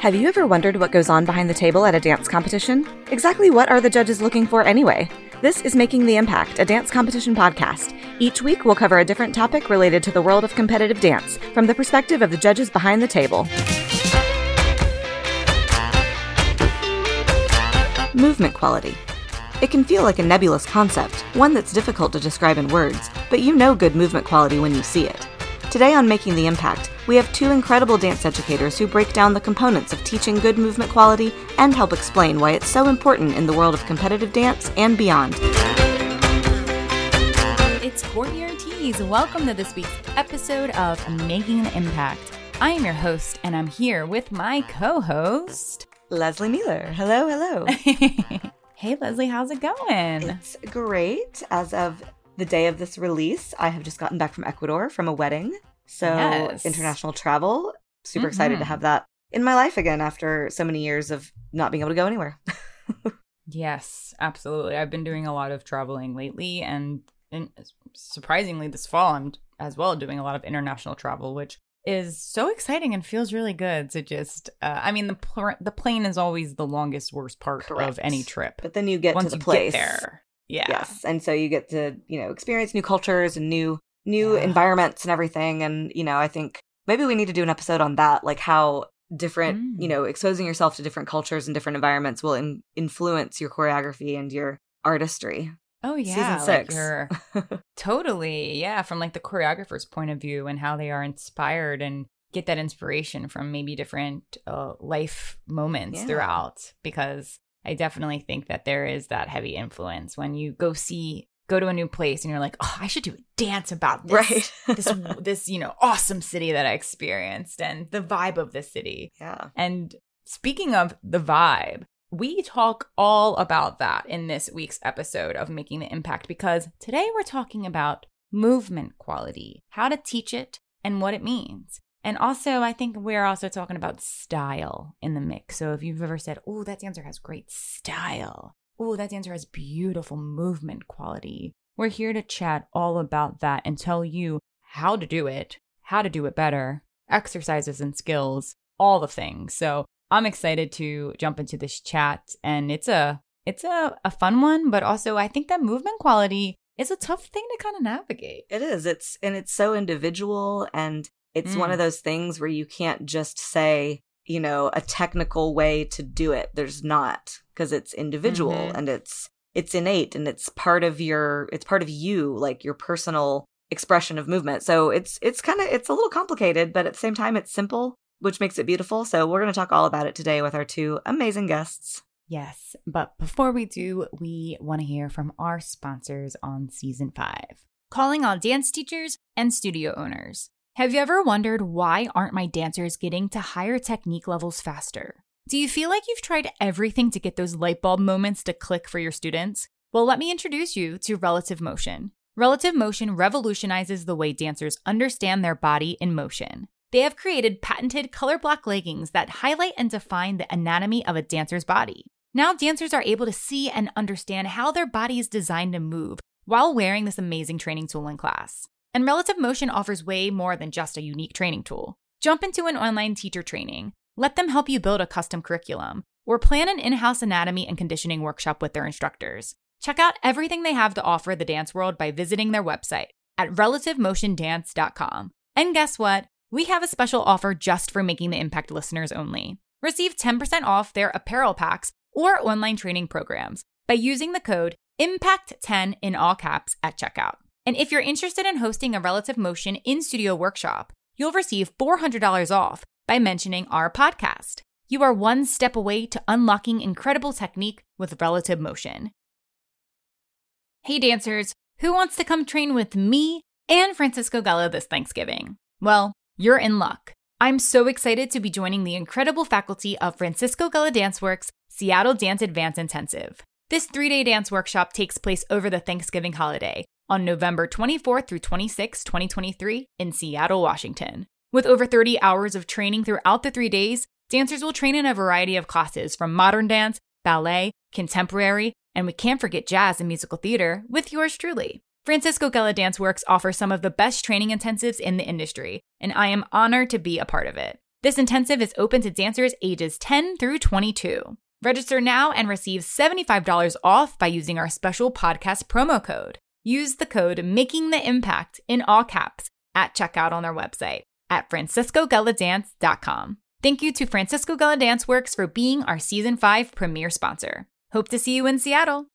Have you ever wondered what goes on behind the table at a dance competition? Exactly what are the judges looking for anyway? This is Making the Impact, a dance competition podcast. Each week, we'll cover a different topic related to the world of competitive dance from the perspective of the judges behind the table. Movement quality. It can feel like a nebulous concept, one that's difficult to describe in words, but you know good movement quality when you see it. Today on Making the Impact, we have two incredible dance educators who break down the components of teaching good movement quality and help explain why it's so important in the world of competitive dance and beyond. It's Courtney Ortiz. Welcome to this week's episode of Making the Impact. I am your host, and I'm here with my co host, Lesley Mealor. Hello, hello. hey, Leslie, how's it going? It's great. As of the day of this release, I have just gotten back from Ecuador from a wedding. So, Yes. international travel. Super excited to Mhm. have that in my life again after so many years of not being able to go anywhere. Yes, absolutely. I've been doing a lot of traveling lately, and, and surprisingly, this fall, I'm as well doing a lot of international travel, which is so exciting and feels really good to just. Uh, I mean, the pl- the plane is always the longest, worst part Correct. of any trip. but then you get Once to the you place. get there, yeah, Yes. And so you get to, you know, experience new cultures and new new Yeah. environments and everything. And, you know, I think maybe we need to do an episode on that, like how different, Mm. you know, exposing yourself to different cultures and different environments will in- influence your choreography and your artistry. Oh Season yeah, like six. you're totally yeah, from like the choreographer's point of view and how they are inspired and get that inspiration from maybe different uh, life moments Yeah. throughout. Because I definitely think that there is that heavy influence when you go see go to a new place and you're like, oh, I should do a dance about this, right. this this you know awesome city that I experienced and the vibe of the city. yeah. And speaking of the vibe, we talk all about that in this week's episode of Making the Impact because today we're talking about movement quality, how to teach it, and what it means. And also, I think we're also talking about style in the mix. So if you've ever said, oh, that dancer has great style, oh, that dancer has beautiful movement quality, we're here to chat all about that and tell you how to do it, how to do it better, exercises and skills, all the things. So I'm excited to jump into this chat and it's a it's a, a fun one, but also I think that movement quality is a tough thing to kind of navigate. It is. It's and it's so individual and it's one Mm. of those things where you can't just say, you know, a technical way to do it. There's not because it's individual Mhm. and it's it's innate and it's part of your it's part of you, like your personal expression of movement. So it's it's kind of it's a little complicated, but at the same time it's simple, which makes it beautiful. So we're going to talk all about it today with our two amazing guests. Yes, but before we do, we want to hear from our sponsors on season 5. Calling all dance teachers and studio owners. Have you ever wondered why aren't my dancers getting to higher technique levels faster? Do you feel like you've tried everything to get those light bulb moments to click for your students? Well, let me introduce you to Relative Motion. Relative Motion revolutionizes the way dancers understand their body in motion. They have created patented color block leggings that highlight and define the anatomy of a dancer's body. Now, dancers are able to see and understand how their body is designed to move while wearing this amazing training tool in class. And Relative Motion offers way more than just a unique training tool. Jump into an online teacher training, let them help you build a custom curriculum, or plan an in house anatomy and conditioning workshop with their instructors. Check out everything they have to offer the dance world by visiting their website at relativemotiondance.com. And guess what? We have a special offer just for Making the Impact listeners only. Receive 10% off their apparel packs or online training programs by using the code IMPACT10 in all caps at checkout. And if you're interested in hosting a Relative Motion in studio workshop, you'll receive $400 off by mentioning our podcast. You are one step away to unlocking incredible technique with Relative Motion. Hey, dancers, who wants to come train with me and Francisco Gella this Thanksgiving? Well, you're in luck. I'm so excited to be joining the incredible faculty of Francisco Gella Dance Works Seattle Dance Advance Intensive. This three day dance workshop takes place over the Thanksgiving holiday on November 24th through 26, 2023, in Seattle, Washington. With over 30 hours of training throughout the three days, dancers will train in a variety of classes from modern dance, ballet, contemporary, and we can't forget jazz and musical theater with yours truly. Francisco Gella Dance Works offers some of the best training intensives in the industry, and I am honored to be a part of it. This intensive is open to dancers ages 10 through 22. Register now and receive $75 off by using our special podcast promo code. Use the code Making the Impact in all caps at checkout on their website at franciscogelladance.com. Thank you to Francisco Gella Dance Works for being our season 5 premier sponsor. Hope to see you in Seattle.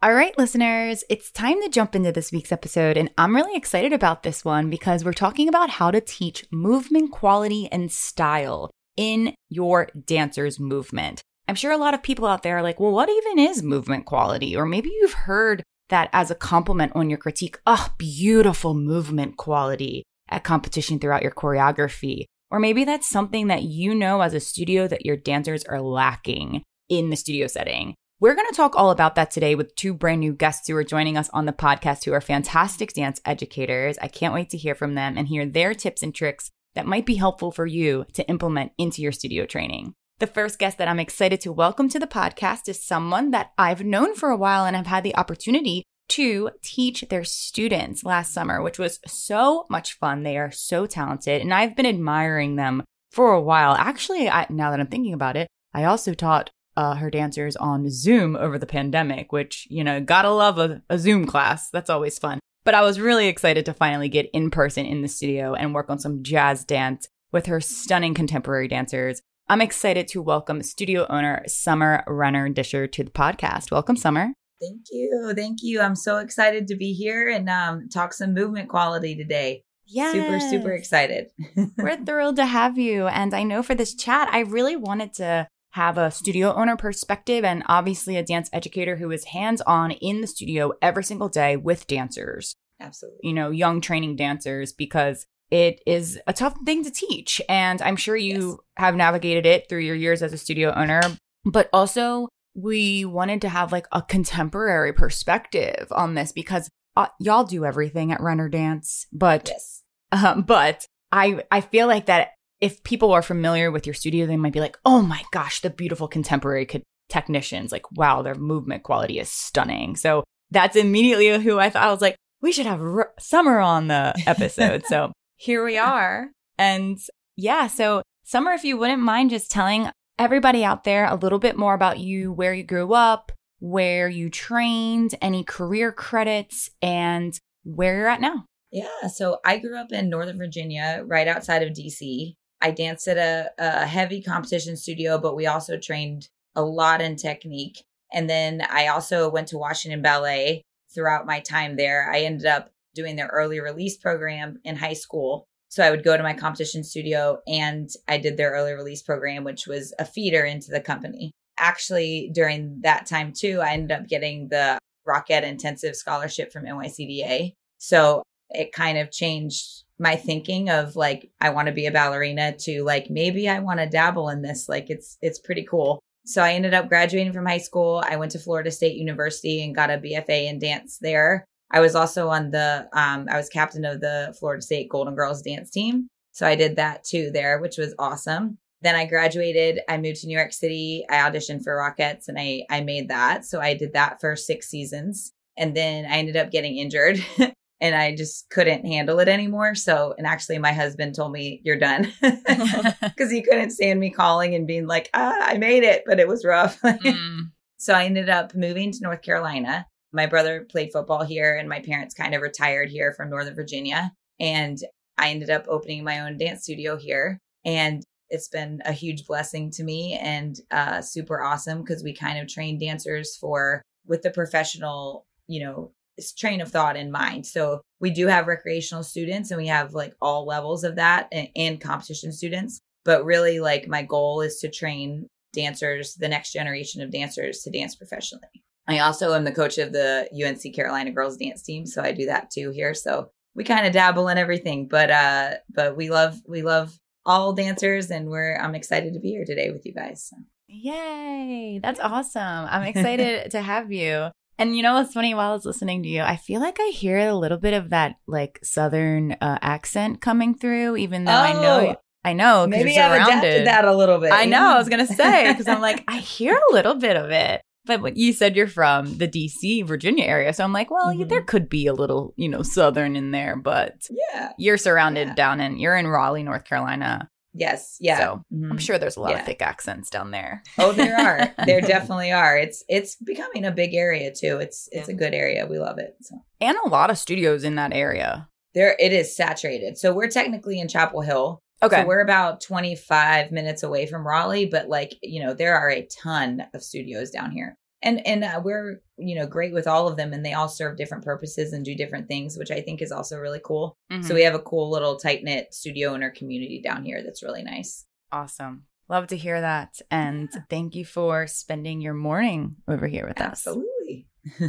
All right, listeners, it's time to jump into this week's episode. And I'm really excited about this one because we're talking about how to teach movement quality and style in your dancer's movement. I'm sure a lot of people out there are like, well, what even is movement quality? Or maybe you've heard that as a compliment on your critique. Oh, beautiful movement quality at competition throughout your choreography. Or maybe that's something that you know as a studio that your dancers are lacking in the studio setting. We're going to talk all about that today with two brand new guests who are joining us on the podcast who are fantastic dance educators. I can't wait to hear from them and hear their tips and tricks that might be helpful for you to implement into your studio training. The first guest that I'm excited to welcome to the podcast is someone that I've known for a while and have had the opportunity to teach their students last summer, which was so much fun. They are so talented, and I've been admiring them for a while. Actually, I, now that I'm thinking about it, I also taught uh, her dancers on Zoom over the pandemic, which, you know, gotta love a, a Zoom class. That's always fun. But I was really excited to finally get in person in the studio and work on some jazz dance with her stunning contemporary dancers. I'm excited to welcome studio owner Summer Renner Disher to the podcast. Welcome, Summer. Thank you. Thank you. I'm so excited to be here and um, talk some movement quality today. Yeah. Super, super excited. We're thrilled to have you. And I know for this chat, I really wanted to have a studio owner perspective and obviously a dance educator who is hands on in the studio every single day with dancers. Absolutely. You know, young training dancers because it is a tough thing to teach. And I'm sure you yes. have navigated it through your years as a studio owner, but also we wanted to have like a contemporary perspective on this because uh, y'all do everything at Renner Dance, but yes. um, but I I feel like that if people are familiar with your studio, they might be like, oh my gosh, the beautiful contemporary co- technicians. Like, wow, their movement quality is stunning. So that's immediately who I thought I was like, we should have R- Summer on the episode. so here we are. And yeah, so Summer, if you wouldn't mind just telling everybody out there a little bit more about you, where you grew up, where you trained, any career credits, and where you're at now. Yeah, so I grew up in Northern Virginia, right outside of DC. I danced at a, a heavy competition studio, but we also trained a lot in technique. And then I also went to Washington Ballet throughout my time there. I ended up doing their early release program in high school. So I would go to my competition studio and I did their early release program, which was a feeder into the company. Actually, during that time too, I ended up getting the Rockette Intensive Scholarship from NYCDA. So it kind of changed my thinking of like I want to be a ballerina to like maybe I want to dabble in this like it's it's pretty cool. So I ended up graduating from high school. I went to Florida State University and got a BFA in dance there. I was also on the um I was captain of the Florida State Golden Girls dance team. So I did that too there, which was awesome. Then I graduated, I moved to New York City. I auditioned for Rockettes and I I made that. So I did that for 6 seasons. And then I ended up getting injured and I just couldn't handle it anymore. So, and actually, my husband told me, You're done because he couldn't stand me calling and being like, ah, I made it, but it was rough. mm. So, I ended up moving to North Carolina. My brother played football here, and my parents kind of retired here from Northern Virginia. And I ended up opening my own dance studio here. And it's been a huge blessing to me and uh, super awesome because we kind of train dancers for with the professional you know train of thought in mind. So we do have recreational students and we have like all levels of that and, and competition students. But really, like my goal is to train dancers, the next generation of dancers to dance professionally. I also am the coach of the UNC Carolina girls dance team, so I do that too here. So we kind of dabble in everything, but uh but we love we love all dancers and we're I'm excited to be here today with you guys. So. Yay. That's awesome. I'm excited to have you. And you know what's funny? While I was listening to you, I feel like I hear a little bit of that like southern uh, accent coming through, even though oh, I know I know maybe I've adapted that a little bit. I know. I was gonna say because I'm like I hear a little bit of it. But you said you're from the DC, Virginia area. So I'm like, well, mm-hmm. there could be a little, you know, Southern in there, but yeah, you're surrounded yeah. down in, you're in Raleigh, North Carolina. Yes. Yeah. So Mhm. I'm sure there's a lot Yeah. of thick accents down there. Oh, there are. there definitely are. It's it's becoming a big area too. It's it's a good area. We love it. So And a lot of studios in that area. there it is saturated. So we're technically in Chapel Hill. Okay. So we're about 25 minutes away from Raleigh, but like, you know, there are a ton of studios down here. And and uh, we're, you know, great with all of them and they all serve different purposes and do different things, which I think is also really cool. Mhm. So we have a cool little tight-knit studio owner community down here that's really nice. awesome. Love to hear that. And thank you for spending your morning over here with us. Absolutely.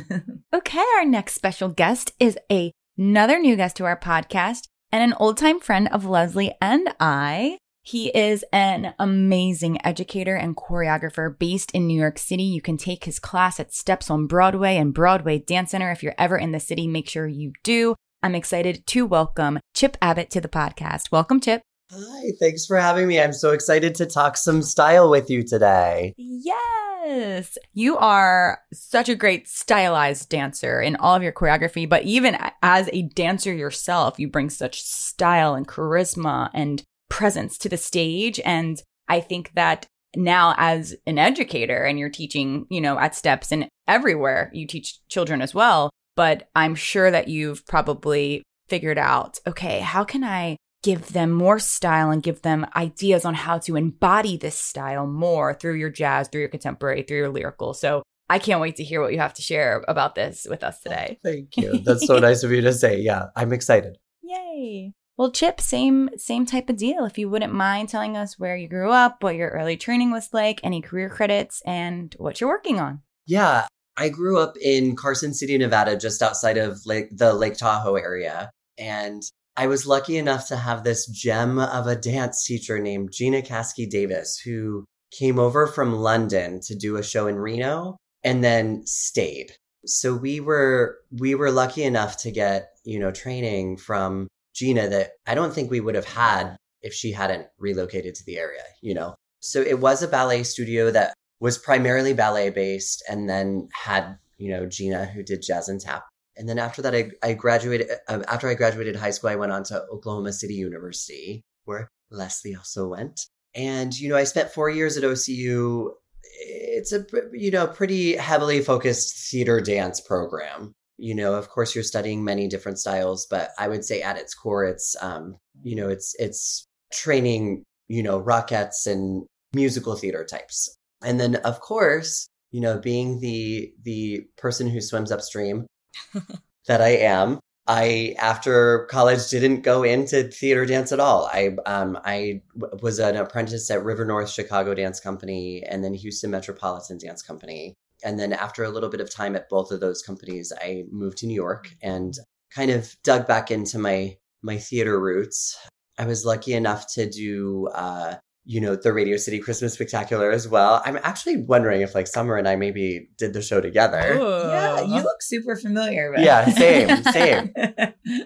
Okay, our next special guest is a, another new guest to our podcast and an old time friend of Lesley and I. He is an amazing educator and choreographer based in New York City. You can take his class at Steps on Broadway and Broadway Dance Center. If you're ever in the city, make sure you do. I'm excited to welcome Chip Abbott to the podcast. Welcome, Chip. Hi, thanks for having me. I'm so excited to talk some style with you today. Yes. You are such a great stylized dancer in all of your choreography, but even as a dancer yourself, you bring such style and charisma and presence to the stage. And I think that now as an educator and you're teaching, you know, at steps and everywhere, you teach children as well. But I'm sure that you've probably figured out, okay, how can I give them more style and give them ideas on how to embody this style more through your jazz, through your contemporary, through your lyrical. So I can't wait to hear what you have to share about this with us oh, today. Thank you. That's so nice of you to say. Yeah, I'm excited. Yay. Well, Chip, same same type of deal. If you wouldn't mind telling us where you grew up, what your early training was like, any career credits, and what you're working on. Yeah, I grew up in Carson City, Nevada, just outside of Lake, the Lake Tahoe area. And I was lucky enough to have this gem of a dance teacher named Gina Caskey Davis, who came over from London to do a show in Reno and then stayed. So we were we were lucky enough to get, you know, training from Gina that I don't think we would have had if she hadn't relocated to the area, you know. So it was a ballet studio that was primarily ballet based and then had, you know, Gina who did jazz and tap. And then after that, I, I graduated, uh, after I graduated high school, I went on to Oklahoma City University where Lesley also went. And, you know, I spent four years at OCU. It's a, you know, pretty heavily focused theater dance program. You know, of course, you're studying many different styles, but I would say at its core, it's, um, you know, it's, it's training, you know, rockettes and musical theater types. And then, of course, you know, being the the person who swims upstream that I am, I after college didn't go into theater dance at all. I um I w- was an apprentice at River North Chicago Dance Company and then Houston Metropolitan Dance Company. And then after a little bit of time at both of those companies, I moved to New York and kind of dug back into my my theater roots. I was lucky enough to do uh you know, the Radio City Christmas Spectacular as well. I'm actually wondering if like Summer and I maybe did the show together. Yeah, you look super familiar. But... Yeah, same, same.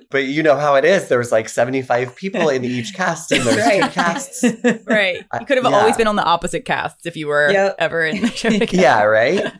But you know how it is. There was like 75 people in each cast and there's two Right. casts. Right. You could have yeah. always been on the opposite casts if you were Yep. ever in the show. together. Yeah, right?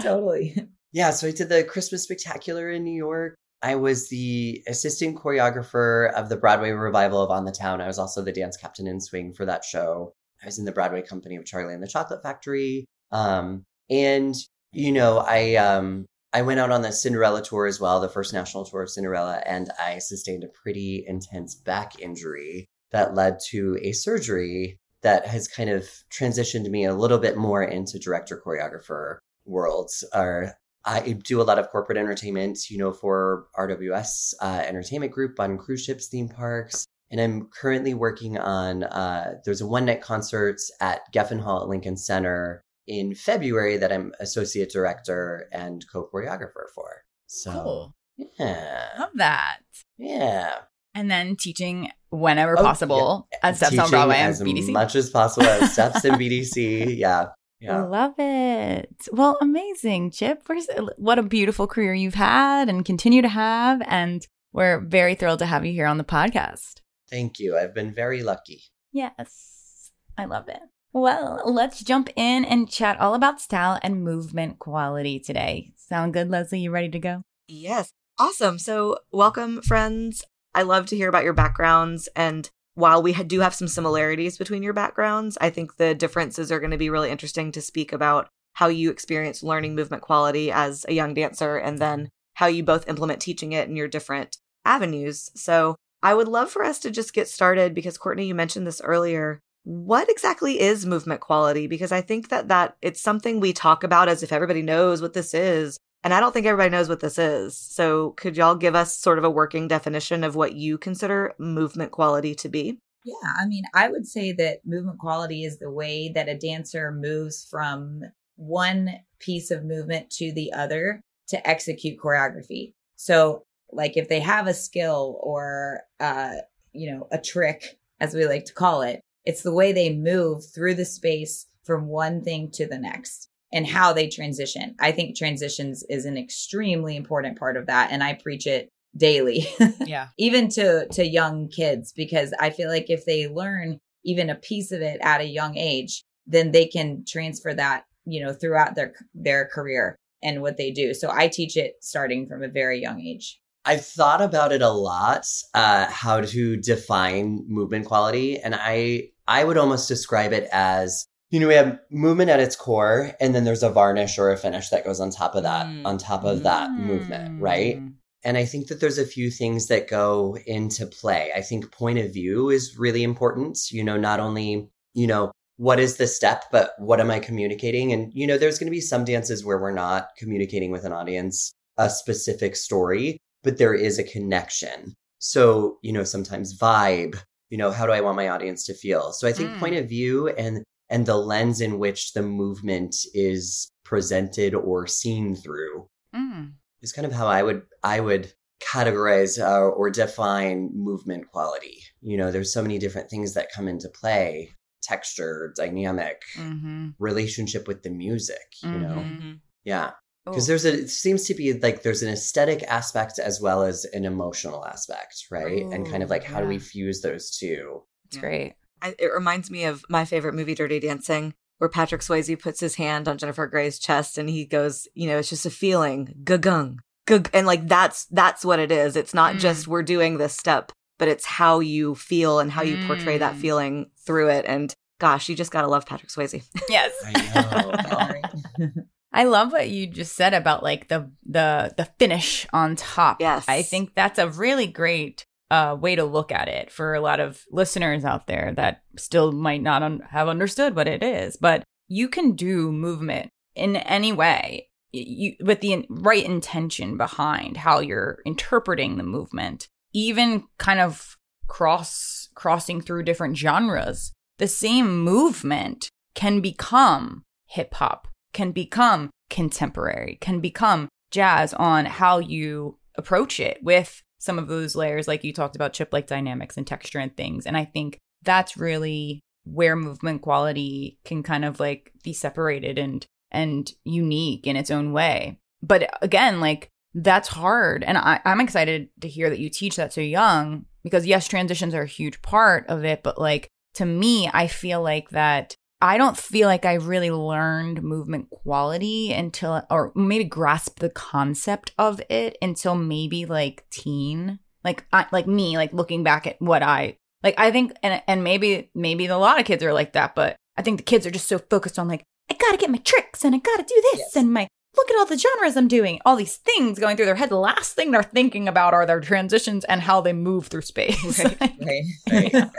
totally. Yeah, so I did the Christmas Spectacular in New York. I was the assistant choreographer of the Broadway revival of On the Town. I was also the dance captain in swing for that show. I was in the Broadway company of Charlie and the Chocolate Factory. Um, and you know, I um I went out on the Cinderella tour as well, the first national tour of Cinderella, and I sustained a pretty intense back injury that led to a surgery that has kind of transitioned me a little bit more into director choreographer worlds. Or I do a lot of corporate entertainment, you know, for RWS uh, Entertainment Group on cruise ships, theme parks. And I'm currently working on, uh, there's a one night concert at Geffen Hall at Lincoln Center in February that I'm associate director and co choreographer for. So, Cool. yeah. Love that. Yeah. And then teaching whenever Oh, possible at Steps on Broadway and as BDC. much as possible at Steps and BDC. Yeah. Yeah. Love it. Well, amazing, Chip. What a beautiful career you've had and continue to have. And we're very thrilled to have you here on the podcast. Thank you. I've been very lucky. Yes, I love it. Well, let's jump in and chat all about style and movement quality today. Sound good, Lesley? You ready to go? Yes. Awesome. So, welcome, friends. I love to hear about your backgrounds and while we do have some similarities between your backgrounds, I think the differences are going to be really interesting to speak about how you experience learning movement quality as a young dancer and then how you both implement teaching it in your different avenues. So I would love for us to just get started because Courtney, you mentioned this earlier. What exactly is movement quality? Because I think that that it's something we talk about as if everybody knows what this is. And I don't think everybody knows what this is. So could y'all give us sort of a working definition of what you consider movement quality to be? Yeah, I mean, I would say that movement quality is the way that a dancer moves from one piece of movement to the other to execute choreography. So, like if they have a skill or uh, you know, a trick as we like to call it, it's the way they move through the space from one thing to the next and how they transition. I think transitions is an extremely important part of that and I preach it daily. Yeah. even to to young kids because I feel like if they learn even a piece of it at a young age, then they can transfer that, you know, throughout their their career and what they do. So I teach it starting from a very young age. I've thought about it a lot, uh, how to define movement quality, and I I would almost describe it as you know we have movement at its core, and then there's a varnish or a finish that goes on top of that, Mm. on top of that movement, right? Mm. And I think that there's a few things that go into play. I think point of view is really important. You know, not only, you know, what is the step, but what am I communicating? And, you know, there's going to be some dances where we're not communicating with an audience a specific story, but there is a connection. So, you know, sometimes vibe, you know, how do I want my audience to feel? So I think Mm. point of view and and the lens in which the movement is presented or seen through Mm. is kind of how I would I would categorize uh, or define movement quality. You know, there's so many different things that come into play: texture, dynamic, Mhm. relationship with the music. You know, Mhm. yeah, because Oh. there's a it seems to be like there's an aesthetic aspect as well as an emotional aspect, right? and kind of like how do we fuse those two? It's great. I, it reminds me of my favorite movie, Dirty Dancing, where Patrick Swayze puts his hand on Jennifer Grey's chest and he goes, you know, it's just a feeling, gagung, gug, and like that's that's what it is. It's not Mm. just we're doing this step, but it's how you feel and how you portray that Mm. feeling through it. And gosh, you just gotta love Patrick Swayze. Yes. I know. I love what you just said about like the the the finish on top. Yes. I think that's a really great uh, way to look at it for a lot of listeners out there that still might not un- have understood what it is. But you can do movement in any way, you with the in- right intention behind how you're interpreting the movement, even kind of cross crossing through different genres. The same movement can become hip hop, can become contemporary, can become jazz on how you approach it with some of those layers, like you talked about chip like dynamics and texture and things. And I think that's really where movement quality can kind of like be separated and and unique in its own way. But again, like that's hard. And I, I'm excited to hear that you teach that so young because yes, transitions are a huge part of it, but like to me, I feel like that I don't feel like I really learned movement quality until, or maybe grasp the concept of it until maybe like teen, like I, like me, like looking back at what I like. I think, and and maybe maybe a lot of kids are like that, but I think the kids are just so focused on like I gotta get my tricks and I gotta do this Yes. and my look at all the genres I'm doing, all these things going through their head. The last thing they're thinking about are their transitions and how they move through space. Right. right. Right.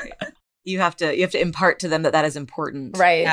You have to you have to impart to them that that is important. right.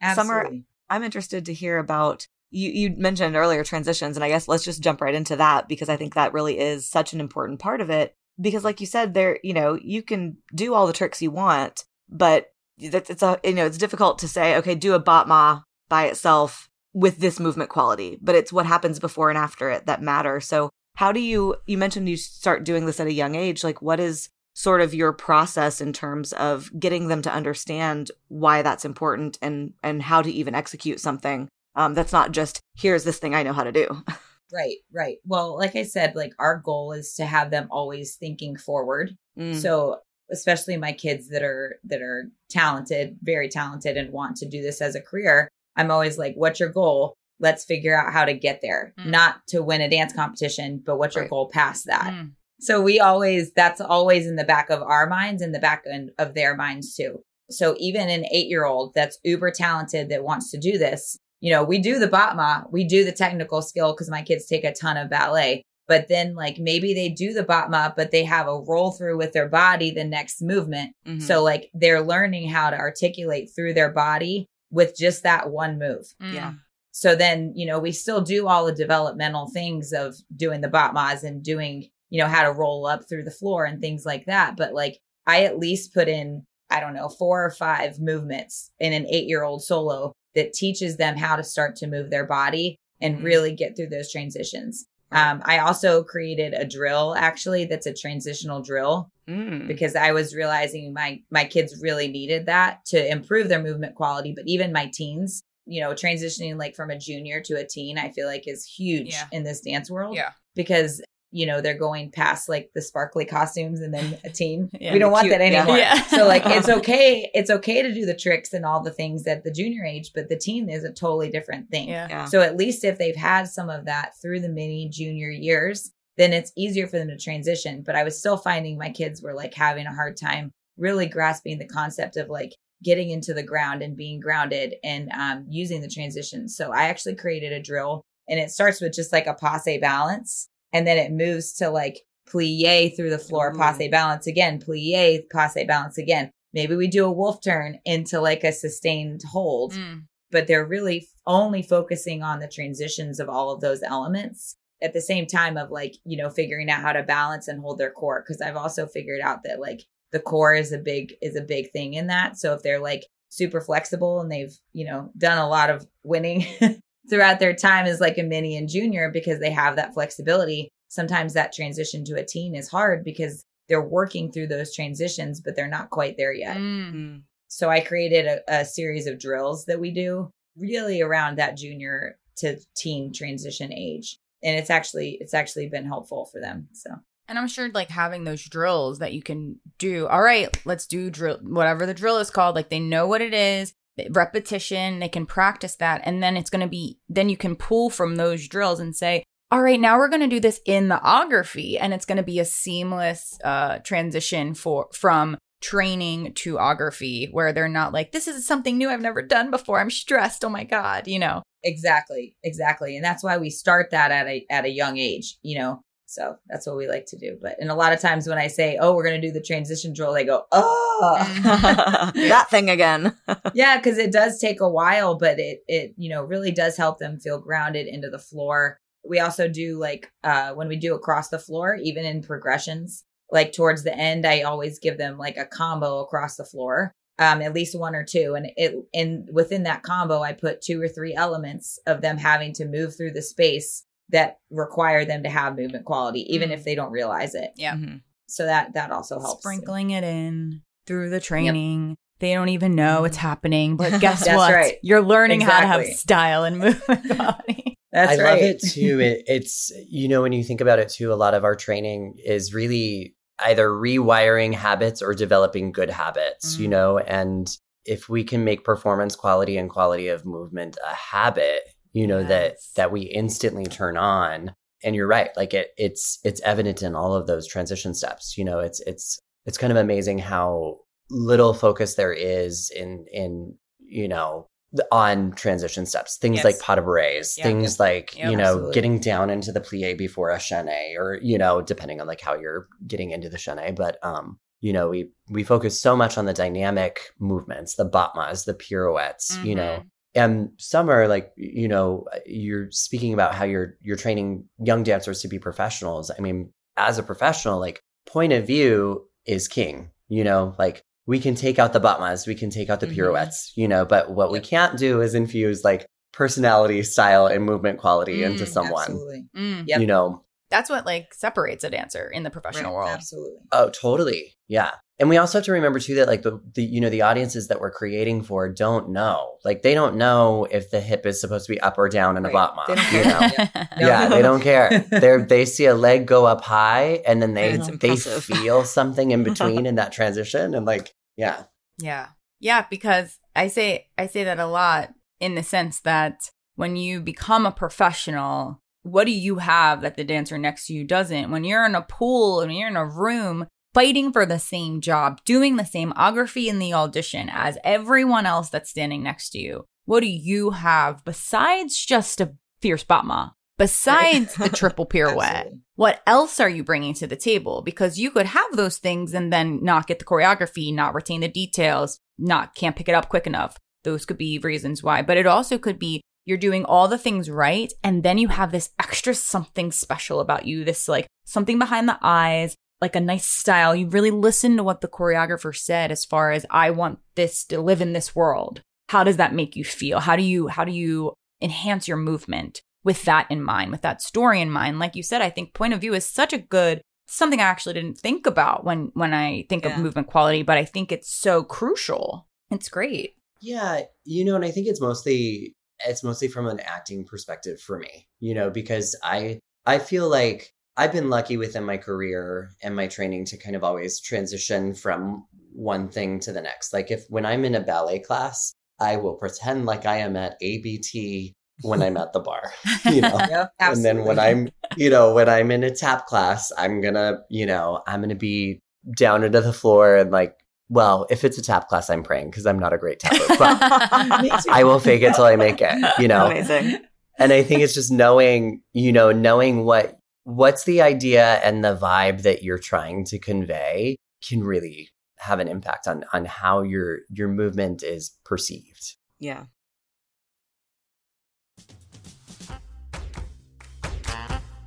Absolutely. Summer- I'm interested to hear about you you mentioned earlier transitions and I guess let's just jump right into that because I think that really is such an important part of it because like you said there you know you can do all the tricks you want but that's it's a you know it's difficult to say okay do a battement by itself with this movement quality but it's what happens before and after it that matter so how do you you mentioned you start doing this at a young age like what is sort of your process in terms of getting them to understand why that's important and and how to even execute something um, that's not just here's this thing I know how to do. Right, right. Well, like I said, like our goal is to have them always thinking forward. Mm. So, especially my kids that are that are talented, very talented and want to do this as a career, I'm always like, "What's your goal? Let's figure out how to get there. Mm. Not to win a dance competition, but what's your goal past that?" Mm. So we always, that's always in the back of our minds and the back end of their minds too. So even an eight year old that's uber talented that wants to do this, you know, we do the battement, we do the technical skill because my kids take a ton of ballet. But then, like, maybe they do the battement, but they have a roll through with their body the next movement. Mhm. So, like, they're learning how to articulate through their body with just that one move. Mm. Yeah. So then, you know, we still do all the developmental things of doing the battements and doing, you know, how to roll up through the floor and things like that. But like, I at least put in, I don't know, four or five movements in an eight year old solo that teaches them how to start to move their body and Mhm. really get through those transitions. Um, I also created a drill actually that's a transitional drill Mm. because I was realizing my my kids really needed that to improve their movement quality. But even my teens, you know, transitioning like from a junior to a teen, I feel like is huge Yeah. in this dance world. Yeah. Because you know they're going past like the sparkly costumes and then a team Yeah. we don't want Cute, that anymore. Yeah. so like it's okay, it's okay to do the tricks and all the things at the junior age, but the team is a totally different thing. Yeah. Yeah. So at least if they've had some of that through the mini junior years, then it's easier for them to transition. But I was still finding my kids were like having a hard time really grasping the concept of like getting into the ground and being grounded and um, using the transition. So I actually created a drill and it starts with just like a passe balance and then it moves to like plie through the floor, Ooh. passe balance again, plie, passe balance again. Maybe we do a wolf turn into like a sustained hold Mm. but they're really only focusing on the transitions of all of those elements at the same time of like you know figuring out how to balance and hold their core because i've also figured out that like the core is a big is a big thing in that so if they're like super flexible and they've you know done a lot of winning throughout their time as like a mini and junior because they have that flexibility sometimes that transition to a teen is hard because they're working through those transitions but they're not quite there yet Mm. Mm. so I created a, a series of drills that we do really around that junior to teen transition age. And it's actually it's actually been helpful for them. So And I'm sure like having those drills that you can do. All right, let's do drill, whatever the drill is called. Like they know what it is, repetition, they can practice that. And then it's going to be, then you can pull from those drills and say, all right, now we're going to do this in the ography. And it's going to be a seamless uh, transition for, from training to ography where they're not like, this is something new I've never done before. I'm stressed. Oh my God, you know? exactly, exactly. And that's why we start that at a at a young age, you know. So that's what we like to do. But and a lot of times when I say, "Oh, we're going to do the transition drill," they go, "Oh." that thing again. yeah because it does take a while but it it you know really does help them feel grounded into the floor we also do like uh when we do across the floor even in progressions like towards the end i always give them like a combo across the floor um at least one or two and it and within that combo i put two or three elements of them having to move through the space that require them to have movement quality even Mm. if they don't realize it Yeah. Mhm. so that that also helps sprinkling it in through the training. They don't even know it's happening, but guess That's what? right. You're learning how to have style and movement quality. that's I right love it too. It, it's you know when you think about it too, a lot of our training is really either rewiring habits or developing good habits. You Mm. know, and if we can make performance quality and quality of movement a habit, you know that Yes. that we instantly turn on. And you're right, like it it's it's evident in all of those transition steps. You know, it's it's it's kind of amazing how little focus there is in in you know on transition steps things Yes. like pas de bourrées Yeah. things like Yep. you know Absolutely. getting down into the plie before a chaîné or you know depending on like how you're getting into the chaîné but um you know we we focus so much on the dynamic movements the battements the pirouettes you know and Summer like you know you're speaking about how you're you're training young dancers to be professionals i mean as a professional like point of view is king you know like we can take out the battements we can take out the Mhm. pirouettes you know but what we can't do is infuse like personality style and movement quality into Mm, someone absolutely Mm. Yep. you know That's what like separates a dancer in the professional world. absolutely Oh, totally. Yeah. And we also have to remember too that like the, the you know the audiences that we're creating for don't know. Like they don't know if the hip is supposed to be up or down in a Right. battement. They don't You care. know? No. Yeah, they don't care. They they see a leg go up high and then they It's they impressive. feel something in between in that transition and like yeah. Yeah. Yeah, because I say I say that a lot in the sense that when you become a professional, what do you have that the dancer next to you doesn't? When you're in a pool and you're in a room fighting for the same job, doing the same ography in the audition as everyone else that's standing next to you, what do you have besides just a fierce battement? Besides the triple pirouette, what else are you bringing to the table? Because you could have those things and then not get the choreography, not retain the details, not can't pick it up quick enough. Those could be reasons why. But it also could be you're doing all the things right. And then you have this extra something special about you, this like something behind the eyes, like a nice style. You really listen to what the choreographer said as far as I want this to live in this world. How does that make you feel? How do you, how do you enhance your movement with that in mind, with that story in mind? Like you said, I think point of view is such a good something I actually didn't think about when when I think yeah. of movement quality, but I think it's so crucial. It's great. Yeah, you know, and I think it's mostly it's mostly from an acting perspective for me, you know, because I I feel like I've been lucky within my career and my training to kind of always transition from one thing to the next. Like if when I'm in a ballet class, I will pretend like I am at ABT when I'm at the bar, you know. yeah, and then when I'm, you know, when I'm in a tap class, I'm gonna, you know, I'm gonna be down into the floor and like well, if it's a tap class, I'm praying because I'm not a great tapper, but I will fake it till I make it, you know? Amazing. And I think it's just knowing, you know, knowing what, what's the idea and the vibe that you're trying to convey can really have an impact on, on how your, your movement is perceived. Yeah.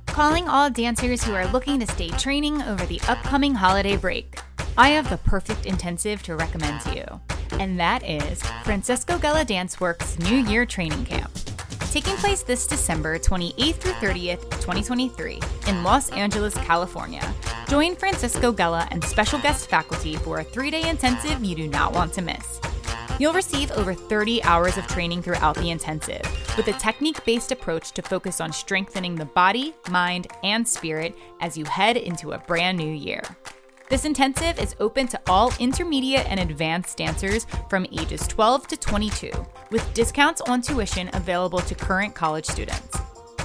Calling all dancers who are looking to stay training over the upcoming holiday break. I have the perfect intensive to recommend to you, and that is Francisco Gella Dance Works New Year Training Camp. Taking place this December 28th through 30th, 2023, in Los Angeles, California. Join Francisco Gella and special guest faculty for a three day intensive you do not want to miss. You'll receive over 30 hours of training throughout the intensive, with a technique based approach to focus on strengthening the body, mind, and spirit as you head into a brand new year. This intensive is open to all intermediate and advanced dancers from ages 12 to 22, with discounts on tuition available to current college students.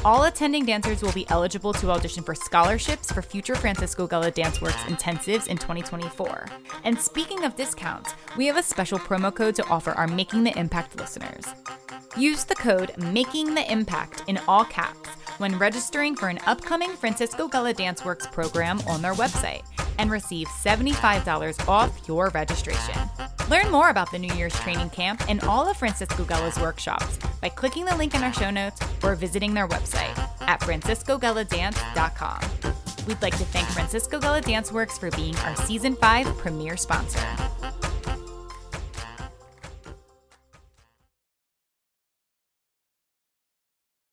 All attending dancers will be eligible to audition for scholarships for future Francisco Gella Dance Works intensives in 2024. And speaking of discounts, we have a special promo code to offer our Making the Impact listeners. Use the code Making the Impact in all caps when registering for an upcoming Francisco Gella Dance Works program on their website and receive $75 off your registration. Learn more about the New Year's training camp and all of Francisco Gella's workshops by clicking the link in our show notes or visiting their website at franciscogelladance.com. We'd like to thank Francisco Gella Dance Works for being our season 5 premier sponsor.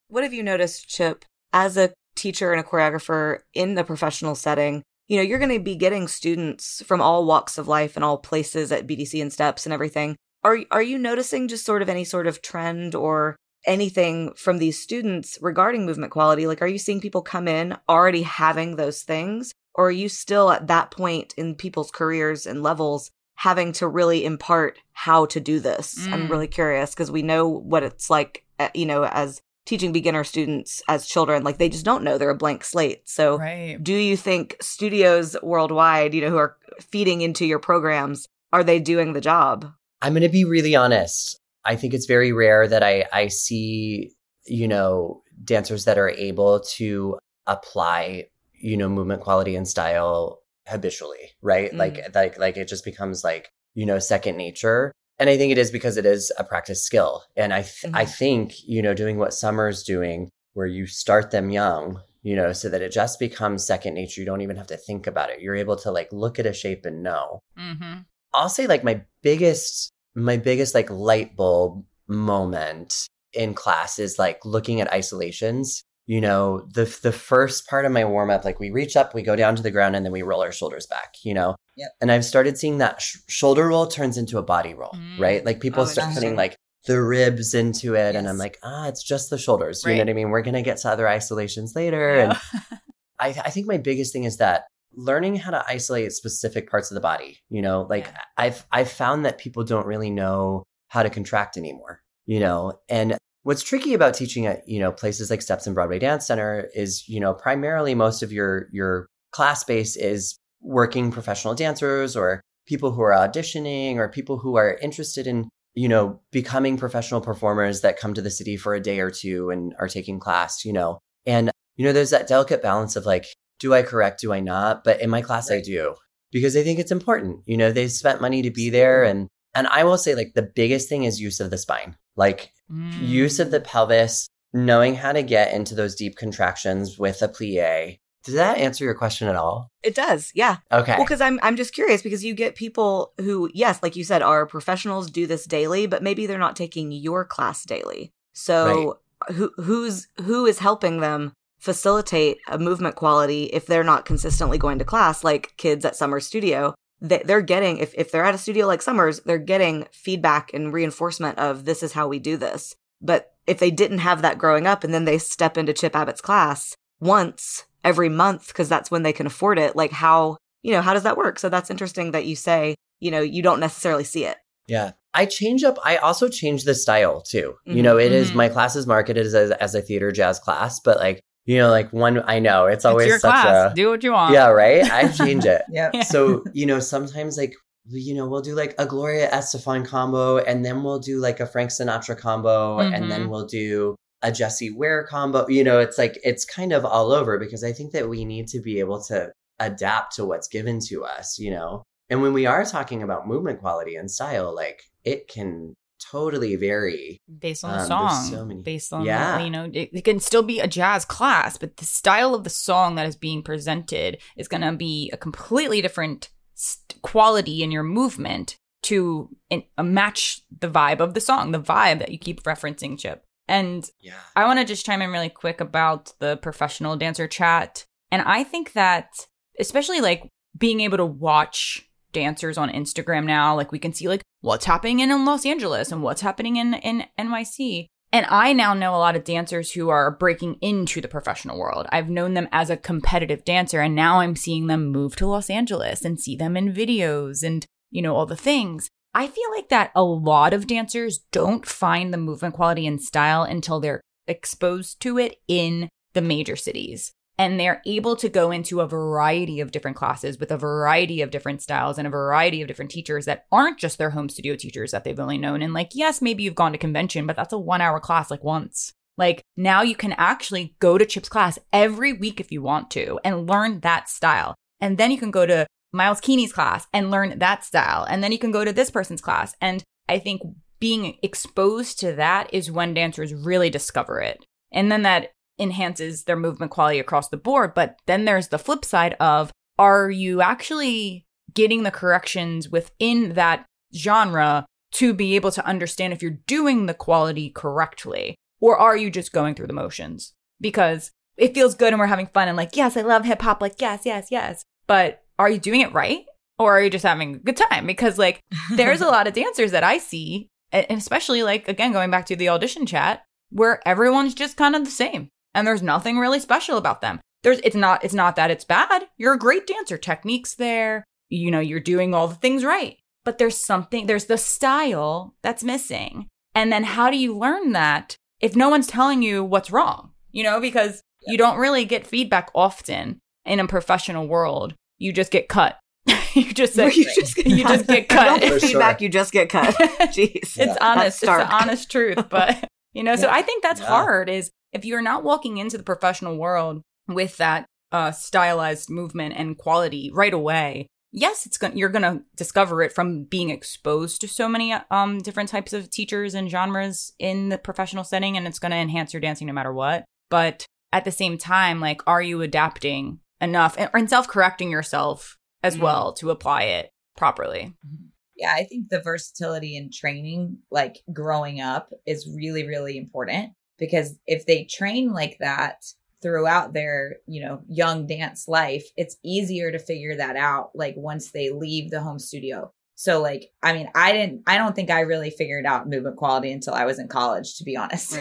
What have you noticed, Chip, as a teacher and a choreographer in the professional setting? You know, you're going to be getting students from all walks of life and all places at BDC and steps and everything. Are are you noticing just sort of any sort of trend or anything from these students regarding movement quality? Like are you seeing people come in already having those things or are you still at that point in people's careers and levels having to really impart how to do this? Mm. I'm really curious because we know what it's like, eh, you know, as teaching beginner students as children like they just don't know they're a blank slate. So right. do you think studios worldwide you know who are feeding into your programs are they doing the job? I'm going to be really honest. I think it's very rare that i i see you know dancers that are able to apply you know movement quality and style habitually right? Mm. like like like it just becomes like you know second nature and I think it is because it is a practice skill. And I, th- mm-hmm. I think, you know, doing what Summer's doing, where you start them young, you know, so that it just becomes second nature. You don't even have to think about it. You're able to like look at a shape and know. Mm-hmm. I'll say like my biggest, my biggest like light bulb moment in class is like looking at isolations you know the the first part of my warm up like we reach up we go down to the ground and then we roll our shoulders back you know yep. and i've started seeing that sh- shoulder roll turns into a body roll mm. right like people oh, start putting like the ribs into it yes. and i'm like ah it's just the shoulders right. you know what i mean we're gonna get to other isolations later yeah. and I, I think my biggest thing is that learning how to isolate specific parts of the body you know like yeah. i've i've found that people don't really know how to contract anymore you know and what's tricky about teaching at, you know, places like Steps and Broadway Dance Center is, you know, primarily most of your your class base is working professional dancers or people who are auditioning or people who are interested in you know becoming professional performers that come to the city for a day or two and are taking class you know and you know there's that delicate balance of like do i correct do i not but in my class right. i do because i think it's important you know they spent money to be there and and i will say like the biggest thing is use of the spine like mm. use of the pelvis knowing how to get into those deep contractions with a plie does that answer your question at all? It does. Yeah. Okay. Well, because I'm I'm just curious because you get people who, yes, like you said, are professionals, do this daily, but maybe they're not taking your class daily. So right. who who's who is helping them facilitate a movement quality if they're not consistently going to class, like kids at Summer Studio? They, they're getting if if they're at a studio like Summers, they're getting feedback and reinforcement of this is how we do this. But if they didn't have that growing up and then they step into Chip Abbott's class once every month because that's when they can afford it. Like how, you know, how does that work? So that's interesting that you say, you know, you don't necessarily see it. Yeah. I change up. I also change the style too. Mm-hmm. You know, it mm-hmm. is my class is marketed as, as a theater jazz class, but like, you know, like one, I know it's always it's such class. a do what you want. Yeah, right. I change it. yeah. So you know, sometimes like you know, we'll do like a Gloria Estefan combo, and then we'll do like a Frank Sinatra combo, mm-hmm. and then mm-hmm. we'll do a Jessie Ware combo. You know, it's like it's kind of all over because I think that we need to be able to adapt to what's given to us, you know. And when we are talking about movement quality and style, like it can totally vary based on the um, song so many, based on yeah. You know it, it, can still be a jazz class but the style of the song that is being presented is going to be a completely different st- quality in your movement to in, uh, match the vibe of the song the vibe that you keep referencing chip and yeah. I want to just chime in really quick about the professional dancer chat. And I think that, especially like being able to watch dancers on Instagram now, like we can see like what's happening in Los Angeles and what's happening in, in NYC. And I now know a lot of dancers who are breaking into the professional world. I've known them as a competitive dancer, and now I'm seeing them move to Los Angeles and see them in videos and, you know, all the things. I feel like that a lot of dancers don't find the movement quality and style until they're exposed to it in the major cities. And they're able to go into a variety of different classes with a variety of different styles and a variety of different teachers that aren't just their home studio teachers that they've only known. And like, yes, maybe you've gone to convention, but that's a one hour class like once. Like now you can actually go to Chip's class every week if you want to and learn that style. And then you can go to Miles Keeney's class and learn that style. And then you can go to this person's class. And I think being exposed to that is when dancers really discover it. And then that enhances their movement quality across the board. But then there's the flip side of are you actually getting the corrections within that genre to be able to understand if you're doing the quality correctly? Or are you just going through the motions? Because it feels good and we're having fun and like, yes, I love hip hop, like, yes, yes, yes. But are you doing it right? Or are you just having a good time? Because like there's a lot of dancers that I see, and especially like again going back to the audition chat, where everyone's just kind of the same. And there's nothing really special about them. There's it's not it's not that it's bad. You're a great dancer. Techniques there. You know, you're doing all the things right. But there's something, there's the style that's missing. And then how do you learn that if no one's telling you what's wrong? You know, because you don't really get feedback often in a professional world you just get cut. you just you just get you just get cut. feedback, sure. you just get cut. Jeez, it's honest. It's the honest truth. But you know, so I think that's yeah. hard. Is if you're not walking into the professional world with that uh, stylized movement and quality right away. Yes, it's going you're going to discover it from being exposed to so many um different types of teachers and genres in the professional setting and it's going to enhance your dancing no matter what. But at the same time, like are you adapting enough and self correcting yourself as mm-hmm. well to apply it properly. Mm-hmm. Yeah, I think the versatility in training, like growing up, is really, really important because if they train like that throughout their, you know, young dance life, it's easier to figure that out like once they leave the home studio. So like, I mean, I didn't I don't think I really figured out movement quality until I was in college, to be honest.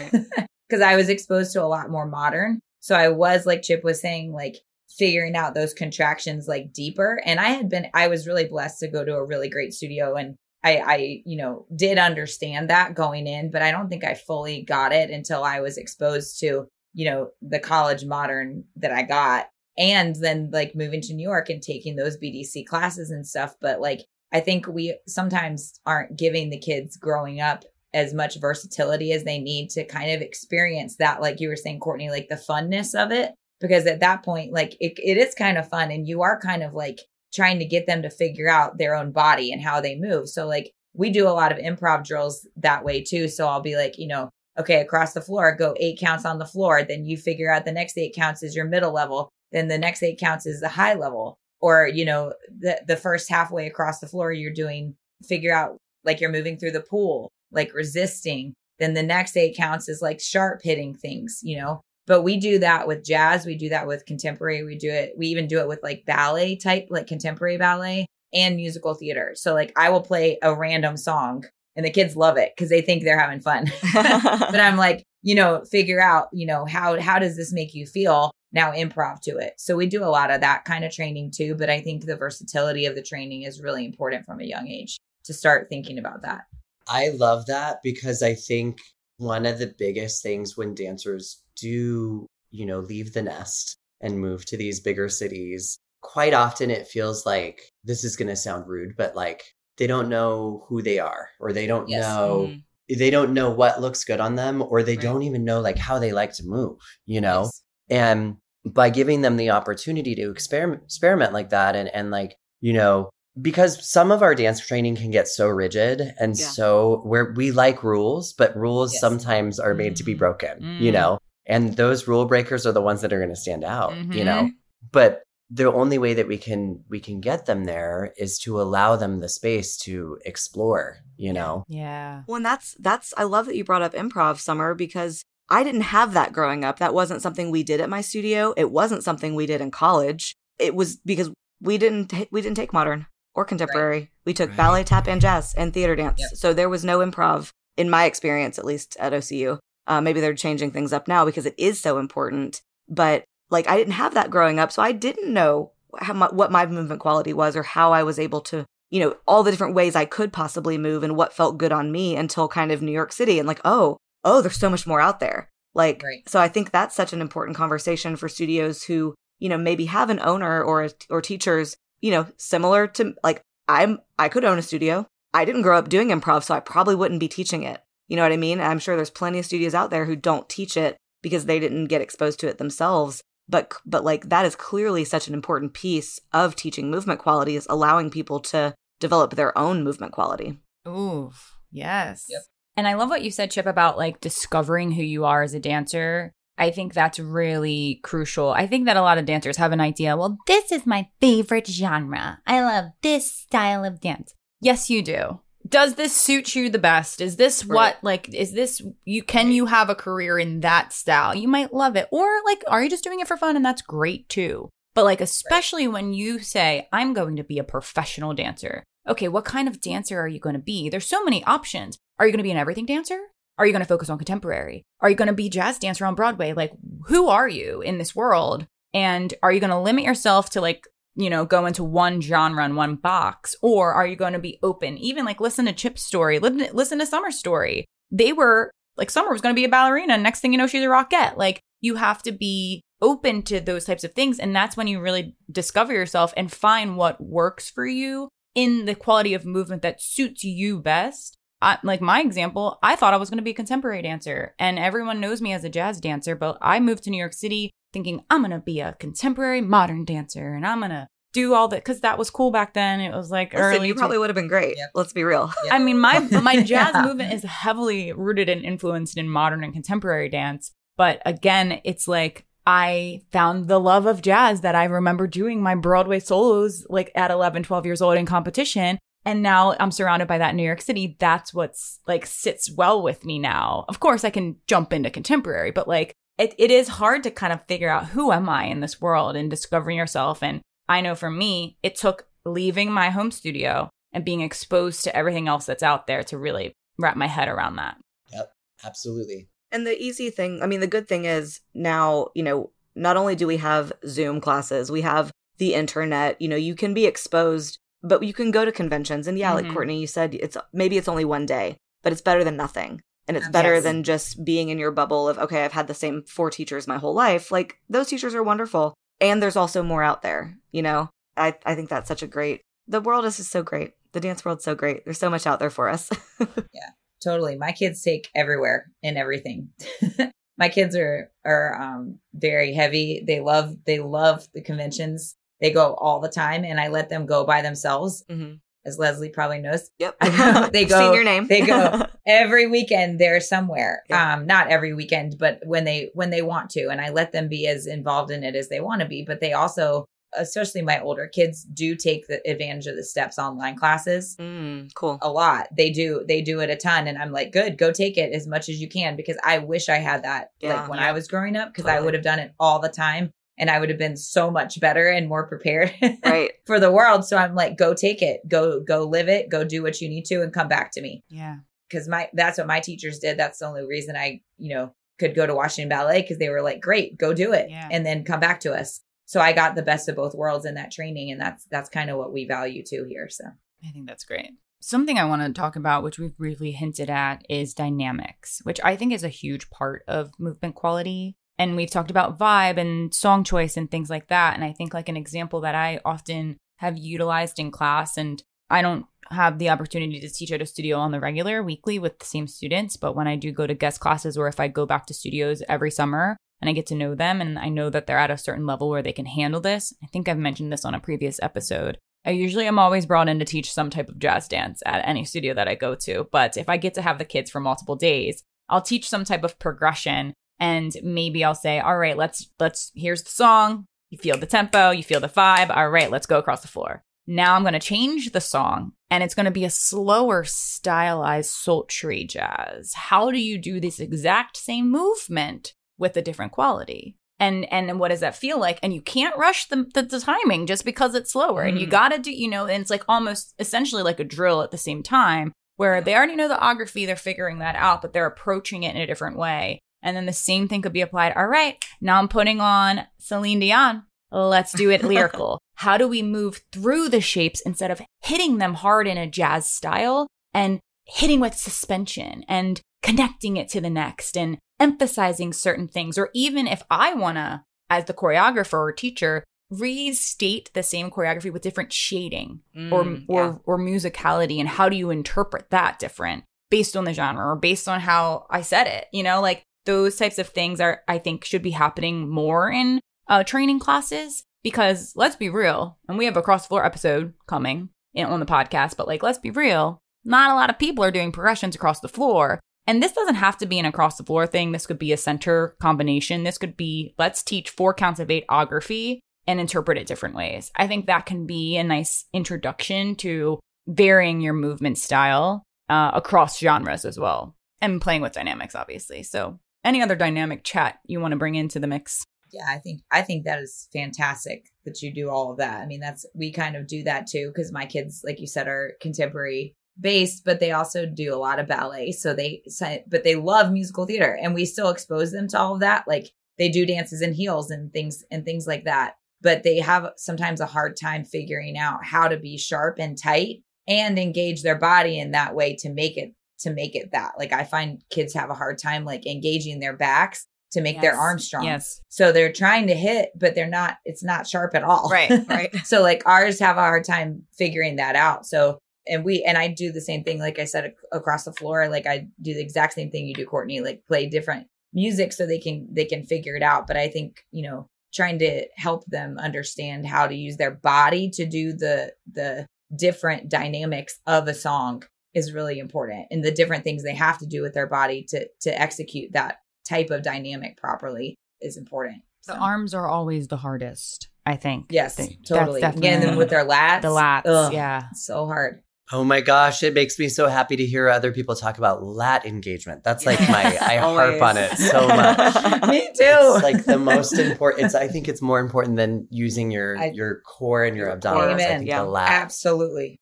Because. I was exposed to a lot more modern. So I was like Chip was saying, like figuring out those contractions like deeper. And I had been, I was really blessed to go to a really great studio and I, I, you know, did understand that going in, but I don't think I fully got it until I was exposed to, you know, the college modern that I got. And then like moving to New York and taking those BDC classes and stuff. But like, I think we sometimes aren't giving the kids growing up as much versatility as they need to kind of experience that, like you were saying, Courtney, like the funness of it. Because at that point, like it, it is kind of fun and you are kind of like trying to get them to figure out their own body and how they move. So like we do a lot of improv drills that way too. So I'll be like, you know, okay, across the floor, go eight counts on the floor. Then you figure out the next eight counts is your middle level. Then the next eight counts is the high level. Or, you know, the, the first halfway across the floor, you're doing, figure out like you're moving through the pool, like resisting. Then the next eight counts is like sharp hitting things, you know, but we do that with jazz. We do that with contemporary. We do it. We even do it with like ballet type, like contemporary ballet and musical theater. So like I will play a random song and the kids love it because they think they're having fun. but I'm like, you know, figure out, you know, how how does this make you feel? Now improv to it. So we do a lot of that kind of training too. But I think the versatility of the training is really important from a young age to start thinking about that. I love that because I think one of the biggest things when dancers do, you know, leave the nest and move to these bigger cities, quite often it feels like this is going to sound rude, but like they don't know who they are or they don't yes. know mm they don't know what looks good on them or they right. don't even know like how they like to move, you know? Yes. And by giving them the opportunity to experiment experiment like that and and like, you know, because some of our dance training can get so rigid and yeah. so where we like rules, but rules yes. sometimes are made mm to be mm. broken, mm you know? And those rule breakers are the ones that are going to stand out mm-hmm. you know? But the only way that we can we can get them there is to allow them the space to explore you know? Yeah. Well and that's that's i love that you brought up improv summer because i didn't have that growing up. That wasn't something we did at my studio. It wasn't something we did in college. It was because we didn't we didn't take modern or contemporary. Right. we took right. ballet tap and jazz and theater dance. Yep. so there was no improv in my experience at least at ocu uh, maybe they're changing things up now because it is so important. But like I didn't have that growing up, so I didn't know how my, what my movement quality was or how I was able to, you know, all the different ways I could possibly move and what felt good on me until kind of New York City and like, oh, oh, there's so much more out there. Like, right. so I think that's such an important conversation for studios who, you know, maybe have an owner or or teachers, you know, similar to like I'm I could own a studio. I didn't grow up doing improv, so I probably wouldn't be teaching it. You know what I mean? I'm sure there's plenty of studios out there who don't teach it because they didn't get exposed to it themselves. But but like that is clearly such an important piece of teaching movement quality is allowing people to develop their own movement quality. Ooh, yes. Yep. And I love what you said, Chip, about like discovering who you are as a dancer. I think that's really crucial. I think that a lot of dancers have an idea, well, this is my favorite genre. I love this style of dance. Yes, you do does this suit you the best? Is this right. what like is this you can you have a career in that style? You might love it. Or like are you just doing it for fun and that's great too. But like especially right. when you say I'm going to be a professional dancer. Okay, what kind of dancer are you going to be? There's so many options. Are you going to be an everything dancer? Are you going to focus on contemporary? Are you going to be jazz dancer on Broadway? Like who are you in this world? And are you going to limit yourself to like you know, go into one genre and one box? Or are you going to be open? Even like listen to Chip's story, listen, listen to Summer's story. They were like, Summer was going to be a ballerina. Next thing you know, she's a Rockette. Like, you have to be open to those types of things. And that's when you really discover yourself and find what works for you in the quality of movement that suits you best. I, like my example, I thought I was going to be a contemporary dancer, and everyone knows me as a jazz dancer. But I moved to New York City thinking I'm going to be a contemporary modern dancer and I'm going to do all that because that was cool back then. It was like Listen, early. You probably would have been great. Yep. Let's be real. Yep. I mean, my my jazz yeah. movement is heavily rooted and influenced in modern and contemporary dance. But again, it's like I found the love of jazz that I remember doing my Broadway solos like at 11, 12 years old in competition. And now I'm surrounded by that New York City. That's what's like sits well with me now. Of course, I can jump into contemporary, but like it, it is hard to kind of figure out who am I in this world and discovering yourself. And I know for me, it took leaving my home studio and being exposed to everything else that's out there to really wrap my head around that. Yep, absolutely. And the easy thing, I mean, the good thing is now, you know, not only do we have Zoom classes, we have the internet, you know, you can be exposed but you can go to conventions and yeah, Mhm. like Courtney, you said it's maybe it's only one day, but it's better than nothing. And it's better Yes. than just being in your bubble of, okay, I've had the same four teachers my whole life. Like those teachers are wonderful. And there's also more out there, you know? I, I think that's such a great the world is just so great. The dance world's so great. There's so much out there for us. Yeah totally my kids take everywhere and everything my kids are are um very heavy they love they love the conventions they go all the time and i let them go by themselves Mhm. as Lesley probably knows Yep. They go- Seen your name. they go. every weekend they're somewhere Yeah. um not every weekend but when they when they want to and i let them be as involved in it as they want to be but they also especially my older kids do take the advantage of the steps online classes Mm, cool. a lot. They do they do it a ton and I'm like, "Good, go take it as much as you can because I wish I had that Yeah. like when Yeah. I was growing up because I would have done it all the time and I would have been so much better and more prepared Right. for the world. So I'm like, "Go take it. Go go live it. Go do what you need to and come back to me." Yeah. Cuz my that's what my teachers did. That's the only reason I, you know, could go to Washington Ballet because they were like, "Great, go do it." Yeah. And then come back to us. So I got the best of both worlds in that training and that's that's kind of what we value too here. So I think that's great. Something I want to talk about, which we've briefly hinted at, is dynamics, which I think is a huge part of movement quality. And we've talked about vibe and song choice and things like that. And I think, like, an example that I often have utilized in class, and I don't have the opportunity to teach at a studio on the regular weekly with the same students, but when I do go to guest classes or if I go back to studios every summer, and I get to know them and I know that they're at a certain level where they can handle this. I think I've mentioned this on a previous episode. I usually am always brought in to teach some type of jazz dance at any studio that I go to. But if I get to have the kids for multiple days, I'll teach some type of progression and maybe I'll say, all right, let's let's here's the song. You feel the tempo, you feel the vibe. All right, let's go across the floor. Now I'm going to change the song and it's going to be a slower stylized sultry jazz. How do you do this exact same movement with a different quality? And and what does that feel like? And you can't rush the, the, the timing just because it's slower. And you Mhm. got to do, you know, and it's like almost essentially like a drill at the same time where they already know the ography, they're figuring that out, but they're approaching it in a different way. And then the same thing could be applied. All right, now I'm putting on Celine Dion. Let's do it lyrical. How do we move through the shapes instead of hitting them hard in a jazz style and hitting with suspension and connecting it to the next and emphasizing certain things? Or even if I want to, as the choreographer or teacher, restate the same choreography with different shading or Mm, or yeah. or musicality and how do you interpret that different based on the genre or based on how I said it you know like those types of things are I think should be happening more in uh, training classes because let's be real and we have a cross floor episode coming in, on the podcast but like let's be real not a lot of people are doing progressions across the floor and this doesn't have to be an across the floor thing this could be a center combination this could be let's teach four counts of eight ography and interpret it different ways. I think that can be a nice introduction to varying your movement style uh, across genres as well, and playing with dynamics, obviously. So, any other dynamic chat you want to bring into the mix? Yeah, I think I think that is fantastic that you do all of that. I mean, that's we kind of do that too because my kids, like you said, are contemporary based, but they also do a lot of ballet. So they, but they love musical theater, and we still expose them to all of that. Like they do dances in heels and things and things like that. But they have sometimes a hard time figuring out how to be sharp and tight and engage their body in that way to make it to make it that. Like I find kids have a hard time like engaging their backs to make their arms strong. Yes. So they're trying to hit, but they're not, it's not sharp at all. Right, right. so like ours have a hard time figuring that out. So, and we, and I do the same thing, like I said, ac- across the floor, like I do the exact same thing you do, Courtney, like play different music so they can, they can figure it out. But I think, you know, trying to help them understand how to use their body to do the, the different dynamics of a song is really important and the different things they have to do with their body to, to execute that type of dynamic properly is important. The arms are always the hardest, I think. yes, They- that's totally. Yeah, and then with their lats, the lats. ugh, Yeah. so hard. Oh my gosh, it makes me so happy to hear other people talk about lat engagement. That's like my I harp on it so much. Me too. It's like the most important. It's I think it's more important than using your I- your core and your Your abdominals. core, I Amen. think Yeah. the lat. Absolutely.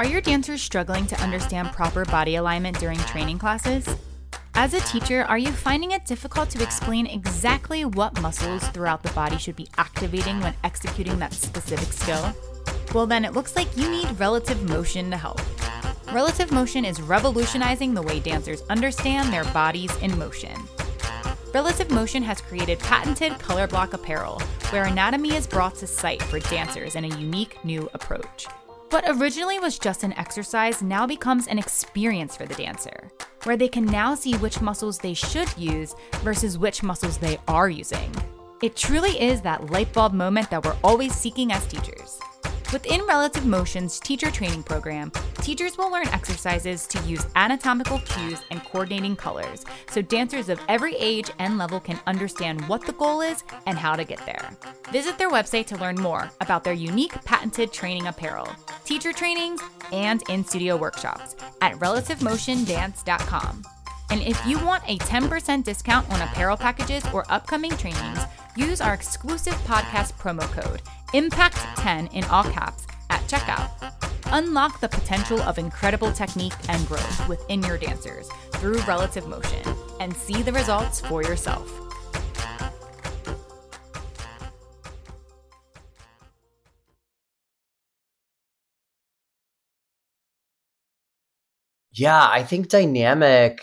Are your dancers struggling to understand proper body alignment during training classes? As a teacher, are you finding it difficult to explain exactly what muscles throughout the body should be activating when executing that specific skill? Well, then it looks like you need relative motion to help. Relative motion is revolutionizing the way dancers understand their bodies in motion. Relative Motion has created patented color block apparel, where anatomy is brought to sight for dancers in a unique new approach. What originally was just an exercise now becomes an experience for the dancer, where they can now see which muscles they should use versus which muscles they are using. It truly is that light bulb moment that we're always seeking as teachers. Within Relative Motion's teacher training program, teachers will learn exercises to use anatomical cues and coordinating colors so dancers of every age and level can understand what the goal is and how to get there. Visit their website to learn more about their unique patented training apparel, teacher trainings, and in studio workshops at relativemotiondance.com. And if you want a 10% discount on apparel packages or upcoming trainings, use our exclusive podcast promo code IMPACT10 in all caps at checkout. Unlock the potential of incredible technique and growth within your dancers through relative motion and see the results for yourself. Yeah, I think dynamic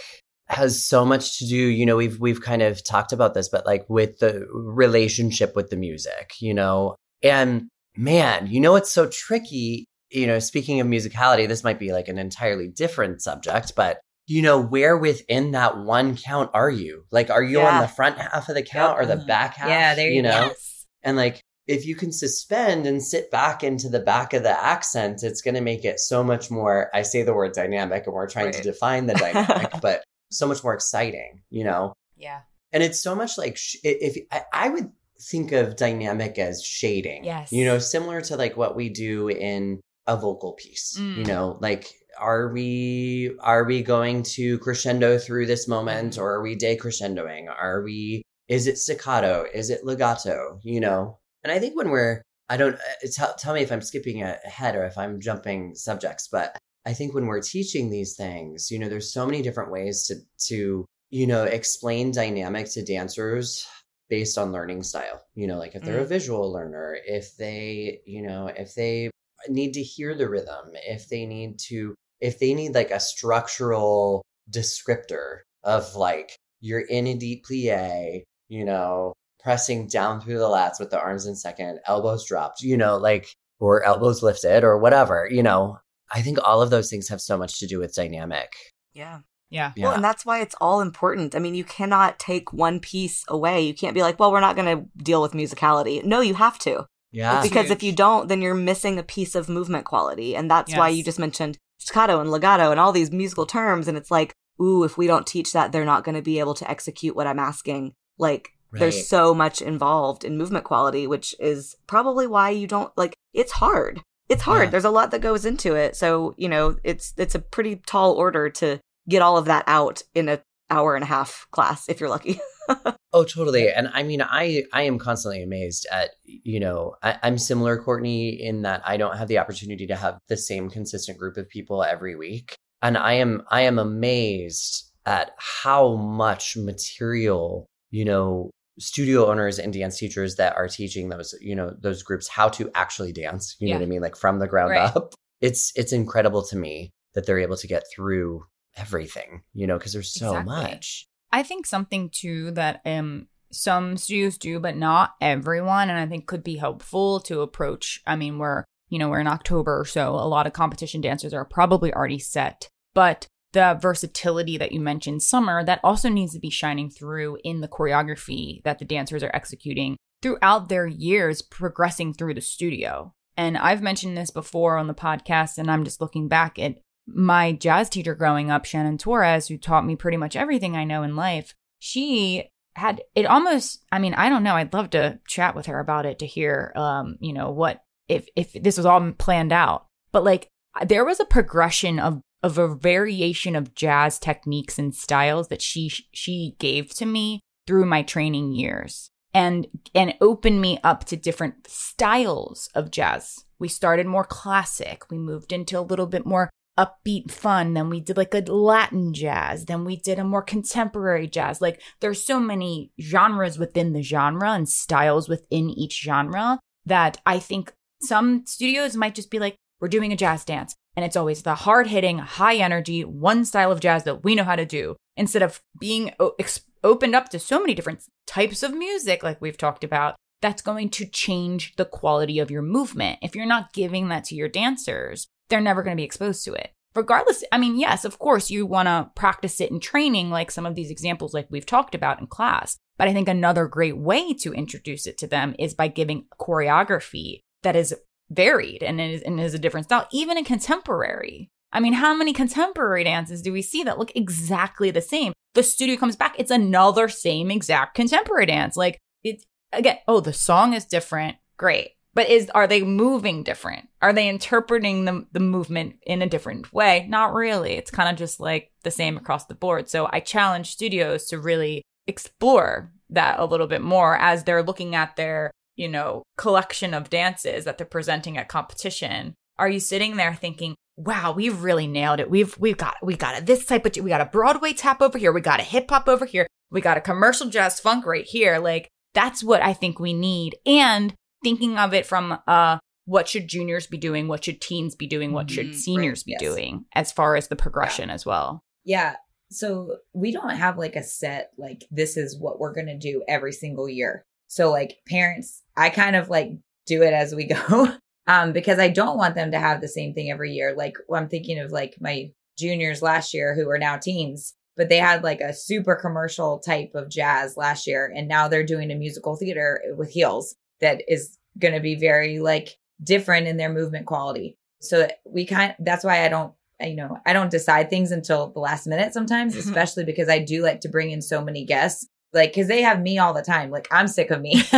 has so much to do, you know, we've we've kind of talked about this, but like with the relationship with the music, you know, and man, you know, it's so tricky. You know, speaking of musicality, this might be like an entirely different subject, but you know, where within that one count are you? Like, are you Yeah. on the front half of the count or the mm-hmm. back half? Yeah, there you you know. go. Yes. And like, if you can suspend and sit back into the back of the accent, it's going to make it so much more. I say the word dynamic, and we're trying to define the dynamic, but so much more exciting, you know? Yeah. And it's so much like, sh- if I, I would think of dynamic as shading, Yes. you know, similar to like what we do in a vocal piece, you Mm. know, like, are we are we going to crescendo through this moment or are we decrescendoing are we is it staccato is it legato you know and i think when we're i don't uh, tell, tell me if i'm skipping ahead or if i'm jumping subjects but i think when we're teaching these things you know there's so many different ways to to you know explain dynamic to dancers based on learning style you know like if they're a mm. visual learner if they you know if they need to hear the rhythm if they need to if they need like a structural descriptor of like you're in a deep plie, you know, pressing down through the lats with the arms in second, elbows dropped, you know, like or elbows lifted or whatever, you know. I think all of those things have so much to do with dynamic. Yeah. Yeah. Yeah. Well, and that's why it's all important. I mean, you cannot take one piece away. You can't be like, well, we're not going to deal with musicality. No, you have to. yeah. because if you don't, then you're missing a piece of movement quality. And that's why you just mentioned staccato and legato and all these musical terms. And it's like, ooh, if we don't teach that, they're not going to be able to execute what I'm asking. Like, Right. there's so much involved in movement quality, which is probably why you don't like it's hard. It's hard. Yeah. There's a lot that goes into it. So, you know, it's it's a pretty tall order to get all of that out in a hour and a half class if you're lucky. Oh, totally. And I mean, I I am constantly amazed at you know I, I'm similar, Courtney, in that I don't have the opportunity to have the same consistent group of people every week, and I am I am amazed at how much material you know studio owners and dance teachers that are teaching those you know those groups how to actually dance. You know what I mean, like from the ground Right. up. It's it's incredible to me that they're able to get through everything. You know, because there's so Exactly. much. I think something too that um some studios do, but not everyone, and I think could be helpful to approach. I mean, we're you know we're in October, so a lot of competition dancers are probably already set, but the versatility that you mentioned, summer, that also needs to be shining through in the choreography that the dancers are executing throughout their years progressing through the studio. And I've mentioned this before on the podcast, and I'm just looking back at my jazz teacher growing up, Shannon Torres, who taught me pretty much everything I know in life. She had it almost, I mean, I don't know. I'd love to chat with her about it to hear, um, you know, what if if this was all planned out. But like there was a progression of of a variation of jazz techniques and styles that she she gave to me through my training years and and opened me up to different styles of jazz. We started more classic. We moved into a little bit more upbeat fun. Then we did like a Latin jazz. Then we did a more contemporary jazz. Like there's so many genres within the genre and styles within each genre that I think some studios might just be like, we're doing a jazz dance. And it's always the hard hitting, high energy, one style of jazz that we know how to do instead of being ex- opened up to so many different types of music, like we've talked about. That's going to change the quality of your movement. If you're not giving that to your dancers, they're never going to be exposed to it. Regardless, I mean, yes, of course, you want to practice it in training, like some of these examples, like we've talked about in class. But I think another great way to introduce it to them is by giving choreography that is varied and is, and is a different style, even in contemporary. I mean, how many contemporary dances do we see that look exactly the same? The studio comes back, it's another same exact contemporary dance. Like it's again, oh, the song is different. Great. But is are they moving different? Are they interpreting the, the movement in a different way? Not really. It's kind of just like the same across the board. So I challenge studios to really explore that a little bit more as they're looking at their you know, collection of dances that they're presenting at competition, are you sitting there thinking, wow, we've really nailed it. We've we've got we got a, this type of we got a Broadway tap over here, we got a hip hop over here, we got a commercial jazz funk right here. Like that's what I think we need. And thinking of it from uh what should juniors be doing, what should teens be doing, what should mm-hmm. seniors right. be yes. doing as far as the progression yeah. as well. Yeah. So we don't have like a set like this is what we're going to do every single year. So like parents, I kind of like do it as we go. um, because I don't want them to have the same thing every year. Like I'm thinking of like my juniors last year who are now teens, but they had like a super commercial type of jazz last year. And now they're doing a musical theater with heels that is going to be very like different in their movement quality. So we kind that's why I don't you know, I don't decide things until the last minute sometimes, especially because I do like to bring in so many guests like because they have me all the time like i'm sick of me.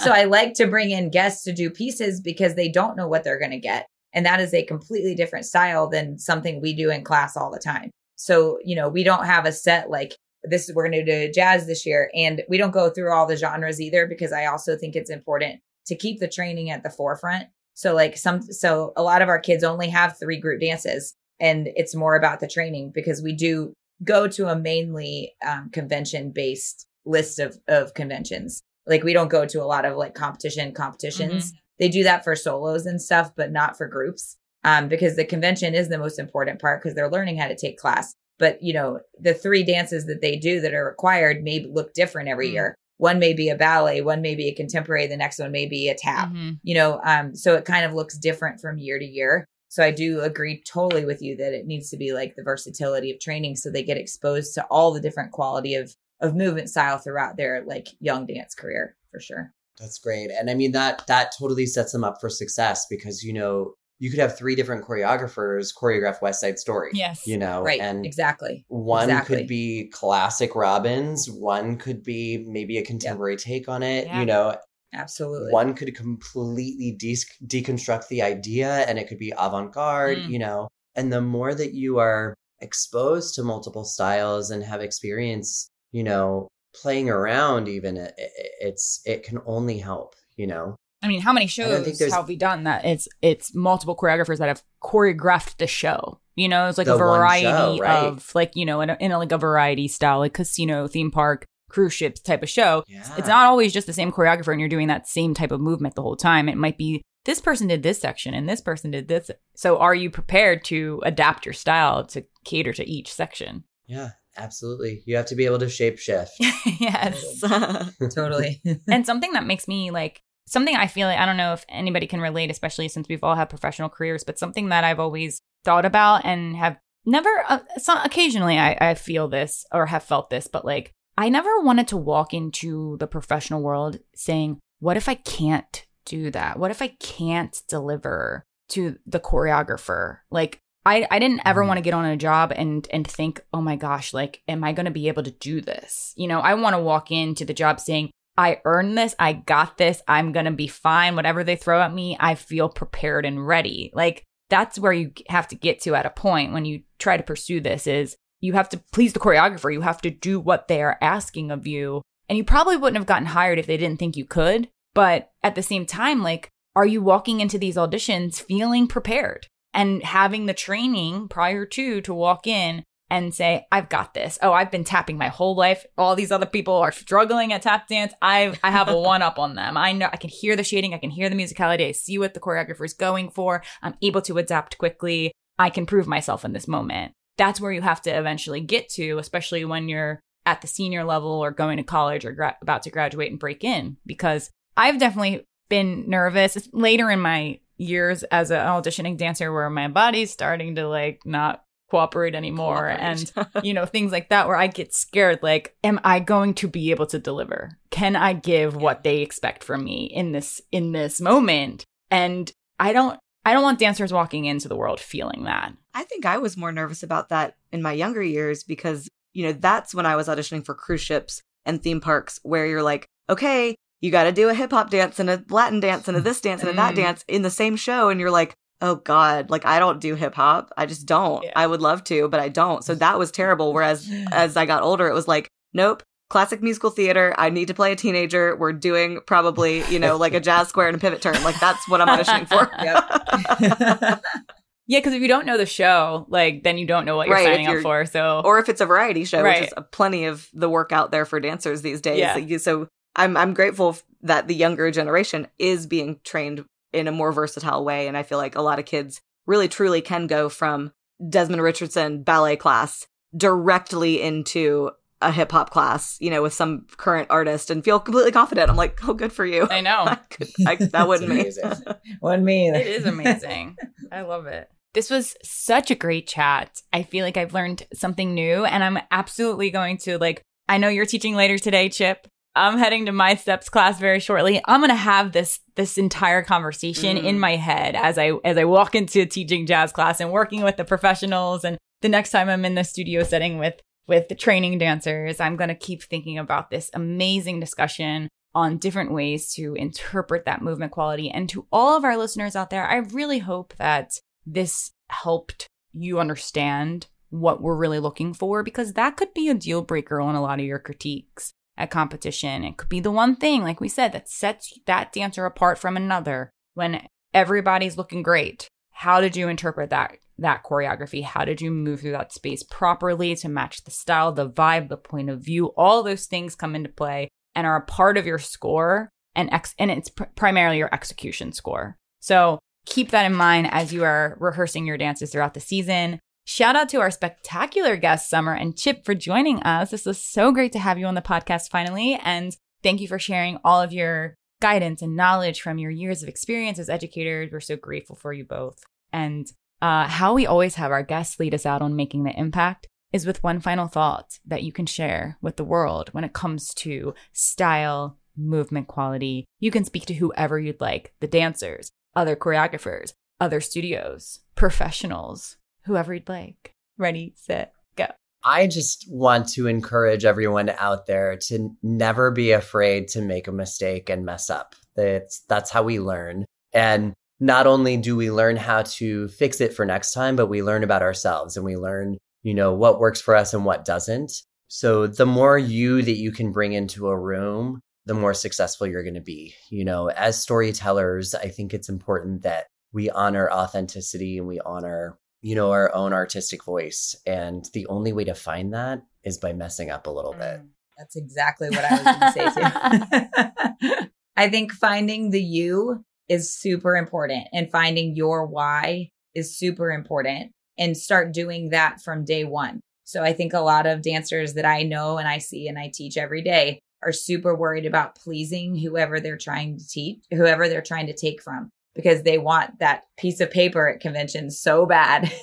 So i like to bring in guests to do pieces because they don't know what they're going to get and that is a completely different style than something we do in class all the time. So you know we don't have a set like this is we're going to do jazz this year and we don't go through all the genres either because i also think it's important to keep the training at the forefront. So like some so a lot of our kids only have three group dances and it's more about the training because we do go to a mainly um, convention based list of of conventions. Like we don't go to a lot of like competition competitions. Mm-hmm. They do that for solos and stuff, but not for groups. Um, because the convention is the most important part because they're learning how to take class. But you know, the three dances that they do that are required may look different every mm-hmm. year. One may be a ballet, one may be a contemporary, the next one may be a tap. Mm-hmm. You know, um, so it kind of looks different from year to year. So I do agree totally with you that it needs to be like the versatility of training so they get exposed to all the different quality of of movement style throughout their like young dance career for sure. That's great. And I mean that that totally sets them up for success because you know, you could have three different choreographers choreograph West Side Story. Yes. You know, right. And exactly. One exactly. could be classic Robbins, one could be maybe a contemporary take on it, yeah. you know. Absolutely. One could completely de- deconstruct the idea and it could be avant garde, mm. you know. And the more that you are exposed to multiple styles and have experience you know, playing around even it, it's it can only help, you know. I mean, how many shows have we done that it's it's multiple choreographers that have choreographed the show? You know, it's like a variety show, right? of like you know in a, in a, like a variety style, like casino, theme park, cruise ships type of show. Yeah. It's not always just the same choreographer, and you're doing that same type of movement the whole time. It might be this person did this section and this person did this. So, are you prepared to adapt your style to cater to each section? Yeah, Absolutely. You have to be able to shape shift. yes. totally. and something that makes me like something I feel like I don't know if anybody can relate, especially since we've all had professional careers, but something that I've always thought about and have never, uh, so occasionally I, I feel this or have felt this, but like I never wanted to walk into the professional world saying, what if I can't do that? What if I can't deliver to the choreographer? Like, I, I didn't ever mm-hmm. want to get on a job and and think, oh my gosh, like, am I going to be able to do this? You know, I want to walk into the job saying, I earned this, I got this, I'm going to be fine. Whatever they throw at me, I feel prepared and ready. Like, that's where you have to get to at a point when you try to pursue this is you have to please the choreographer. You have to do what they are asking of you. And you probably wouldn't have gotten hired if they didn't think you could. But at the same time, like, are you walking into these auditions feeling prepared? And having the training prior to to walk in and say, I've got this. Oh, I've been tapping my whole life. All these other people are struggling at tap dance. I I have a one up on them. I know I can hear the shading, I can hear the musicality, I see what the choreographer is going for. I'm able to adapt quickly. I can prove myself in this moment. That's where you have to eventually get to, especially when you're at the senior level or going to college or gra- about to graduate and break in because I've definitely been nervous later in my years as an auditioning dancer where my body's starting to like not cooperate anymore cooperate. and you know things like that where i get scared like am i going to be able to deliver? Can i give what they expect from me in this in this moment? And i don't i don't want dancers walking into the world feeling that. I think i was more nervous about that in my younger years because you know that's when i was auditioning for cruise ships and theme parks where you're like okay you got to do a hip hop dance and a Latin dance and a this dance and a that mm. dance in the same show. And you're like, oh God, like I don't do hip hop. I just don't. Yeah. I would love to, but I don't. So that was terrible. Whereas as I got older, it was like, nope, classic musical theater. I need to play a teenager. We're doing probably, you know, like a jazz square and a pivot turn. Like that's what I'm auditioning for. Yeah, because if you don't know the show, like then you don't know what you're right, signing you're, up for. So, or if it's a variety show, right. which is plenty of the work out there for dancers these days. Yeah. So I'm I'm grateful that the younger generation is being trained in a more versatile way, and I feel like a lot of kids really truly can go from Desmond Richardson ballet class directly into a hip hop class, you know, with some current artist and feel completely confident. I'm like, oh, good for you. I know. I could, I, that wouldn't me. wouldn't me It is amazing. I love it. This was such a great chat. I feel like I've learned something new and I'm absolutely going to like, I know you're teaching later today, Chip. I'm heading to my steps class very shortly. I'm going to have this this entire conversation mm. in my head as I as I walk into teaching jazz class and working with the professionals and the next time I'm in the studio setting with with the training dancers, I'm going to keep thinking about this amazing discussion on different ways to interpret that movement quality. And to all of our listeners out there, I really hope that this helped you understand what we're really looking for because that could be a deal breaker on a lot of your critiques at competition. It could be the one thing, like we said, that sets that dancer apart from another when everybody's looking great. How did you interpret that that choreography? How did you move through that space properly to match the style, the vibe, the point of view? All those things come into play and are a part of your score and ex- and it's pr- primarily your execution score. So keep that in mind as you are rehearsing your dances throughout the season. Shout out to our spectacular guest, Summer and Chip, for joining us. This was so great to have you on the podcast finally. And thank you for sharing all of your guidance and knowledge from your years of experience as educators. We're so grateful for you both. And uh, how we always have our guests lead us out on making the impact is with one final thought that you can share with the world when it comes to style, movement quality. You can speak to whoever you'd like the dancers, other choreographers, other studios, professionals, whoever you'd like. Ready, set, go. I just want to encourage everyone out there to never be afraid to make a mistake and mess up. That's that's how we learn. And not only do we learn how to fix it for next time, but we learn about ourselves and we learn, you know, what works for us and what doesn't. So the more you that you can bring into a room, the more successful you're going to be. You know, as storytellers, I think it's important that we honor authenticity and we honor you know, our own artistic voice. And the only way to find that is by messing up a little bit. Mm, that's exactly what I was going to say too. I think finding the you is super important and finding your why is super important and start doing that from day one. So I think a lot of dancers that I know and I see and I teach every day are super worried about pleasing whoever they're trying to teach, whoever they're trying to take from because they want that piece of paper at conventions so bad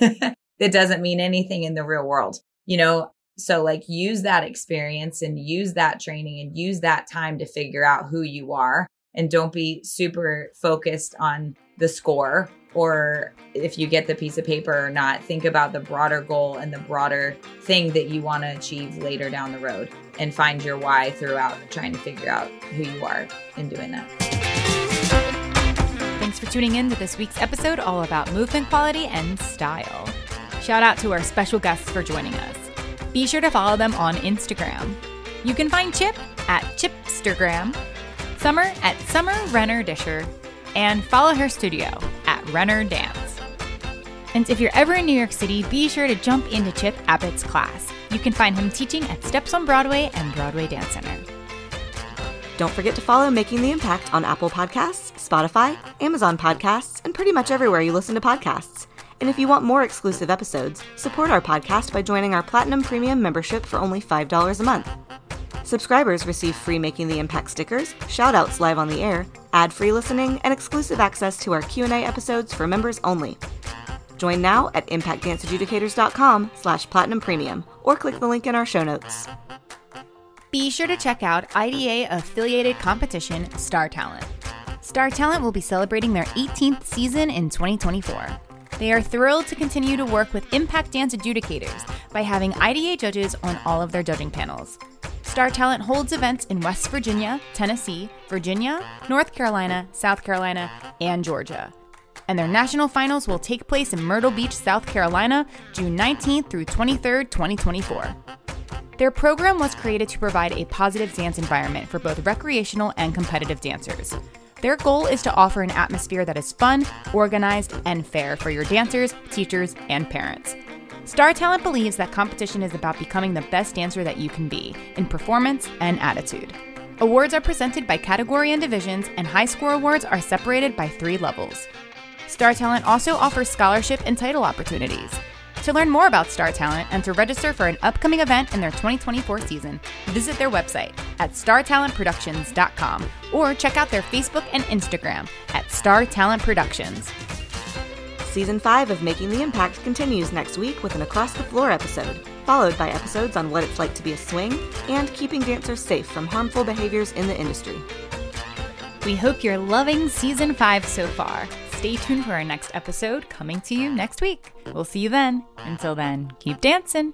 that doesn't mean anything in the real world, you know? So like use that experience and use that training and use that time to figure out who you are and don't be super focused on the score or if you get the piece of paper or not. Think about the broader goal and the broader thing that you want to achieve later down the road and find your why throughout trying to figure out who you are in doing that. Thanks for tuning in to this week's episode all about movement quality and style. Shout out to our special guests for joining us. Be sure to follow them on Instagram. You can find Chip at Chipstergram, Summer at Summer Renner Disher, and follow her studio at Renner Dance. And if you're ever in New York City, be sure to jump into Chip Abbott's class. You can find him teaching at Steps on Broadway and Broadway Dance Center. Don't forget to follow Making the Impact on Apple Podcasts, Spotify, Amazon Podcasts, and pretty much everywhere you listen to podcasts. And if you want more exclusive episodes, support our podcast by joining our Platinum Premium membership for only $5 a month. Subscribers receive free Making the Impact stickers, shoutouts live on the air, ad-free listening, and exclusive access to our Q&A episodes for members only. Join now at impactdanceadjudicators.com slash platinum premium or click the link in our show notes. Be sure to check out IDA affiliated competition Star Talent. Star Talent will be celebrating their 18th season in 2024. They are thrilled to continue to work with Impact Dance adjudicators by having IDA judges on all of their judging panels. Star Talent holds events in West Virginia, Tennessee, Virginia, North Carolina, South Carolina, and Georgia. And their national finals will take place in Myrtle Beach, South Carolina, June 19th through 23rd, 2024. Their program was created to provide a positive dance environment for both recreational and competitive dancers. Their goal is to offer an atmosphere that is fun, organized, and fair for your dancers, teachers, and parents. Star Talent believes that competition is about becoming the best dancer that you can be in performance and attitude. Awards are presented by category and divisions, and high score awards are separated by three levels. Star Talent also offers scholarship and title opportunities. To learn more about Star Talent and to register for an upcoming event in their 2024 season, visit their website at startalentproductions.com or check out their Facebook and Instagram at Star Talent Productions. Season 5 of Making the Impact continues next week with an Across the Floor episode, followed by episodes on what it's like to be a swing and keeping dancers safe from harmful behaviors in the industry. We hope you're loving season 5 so far. Stay tuned for our next episode coming to you next week. We'll see you then. Until then, keep dancing.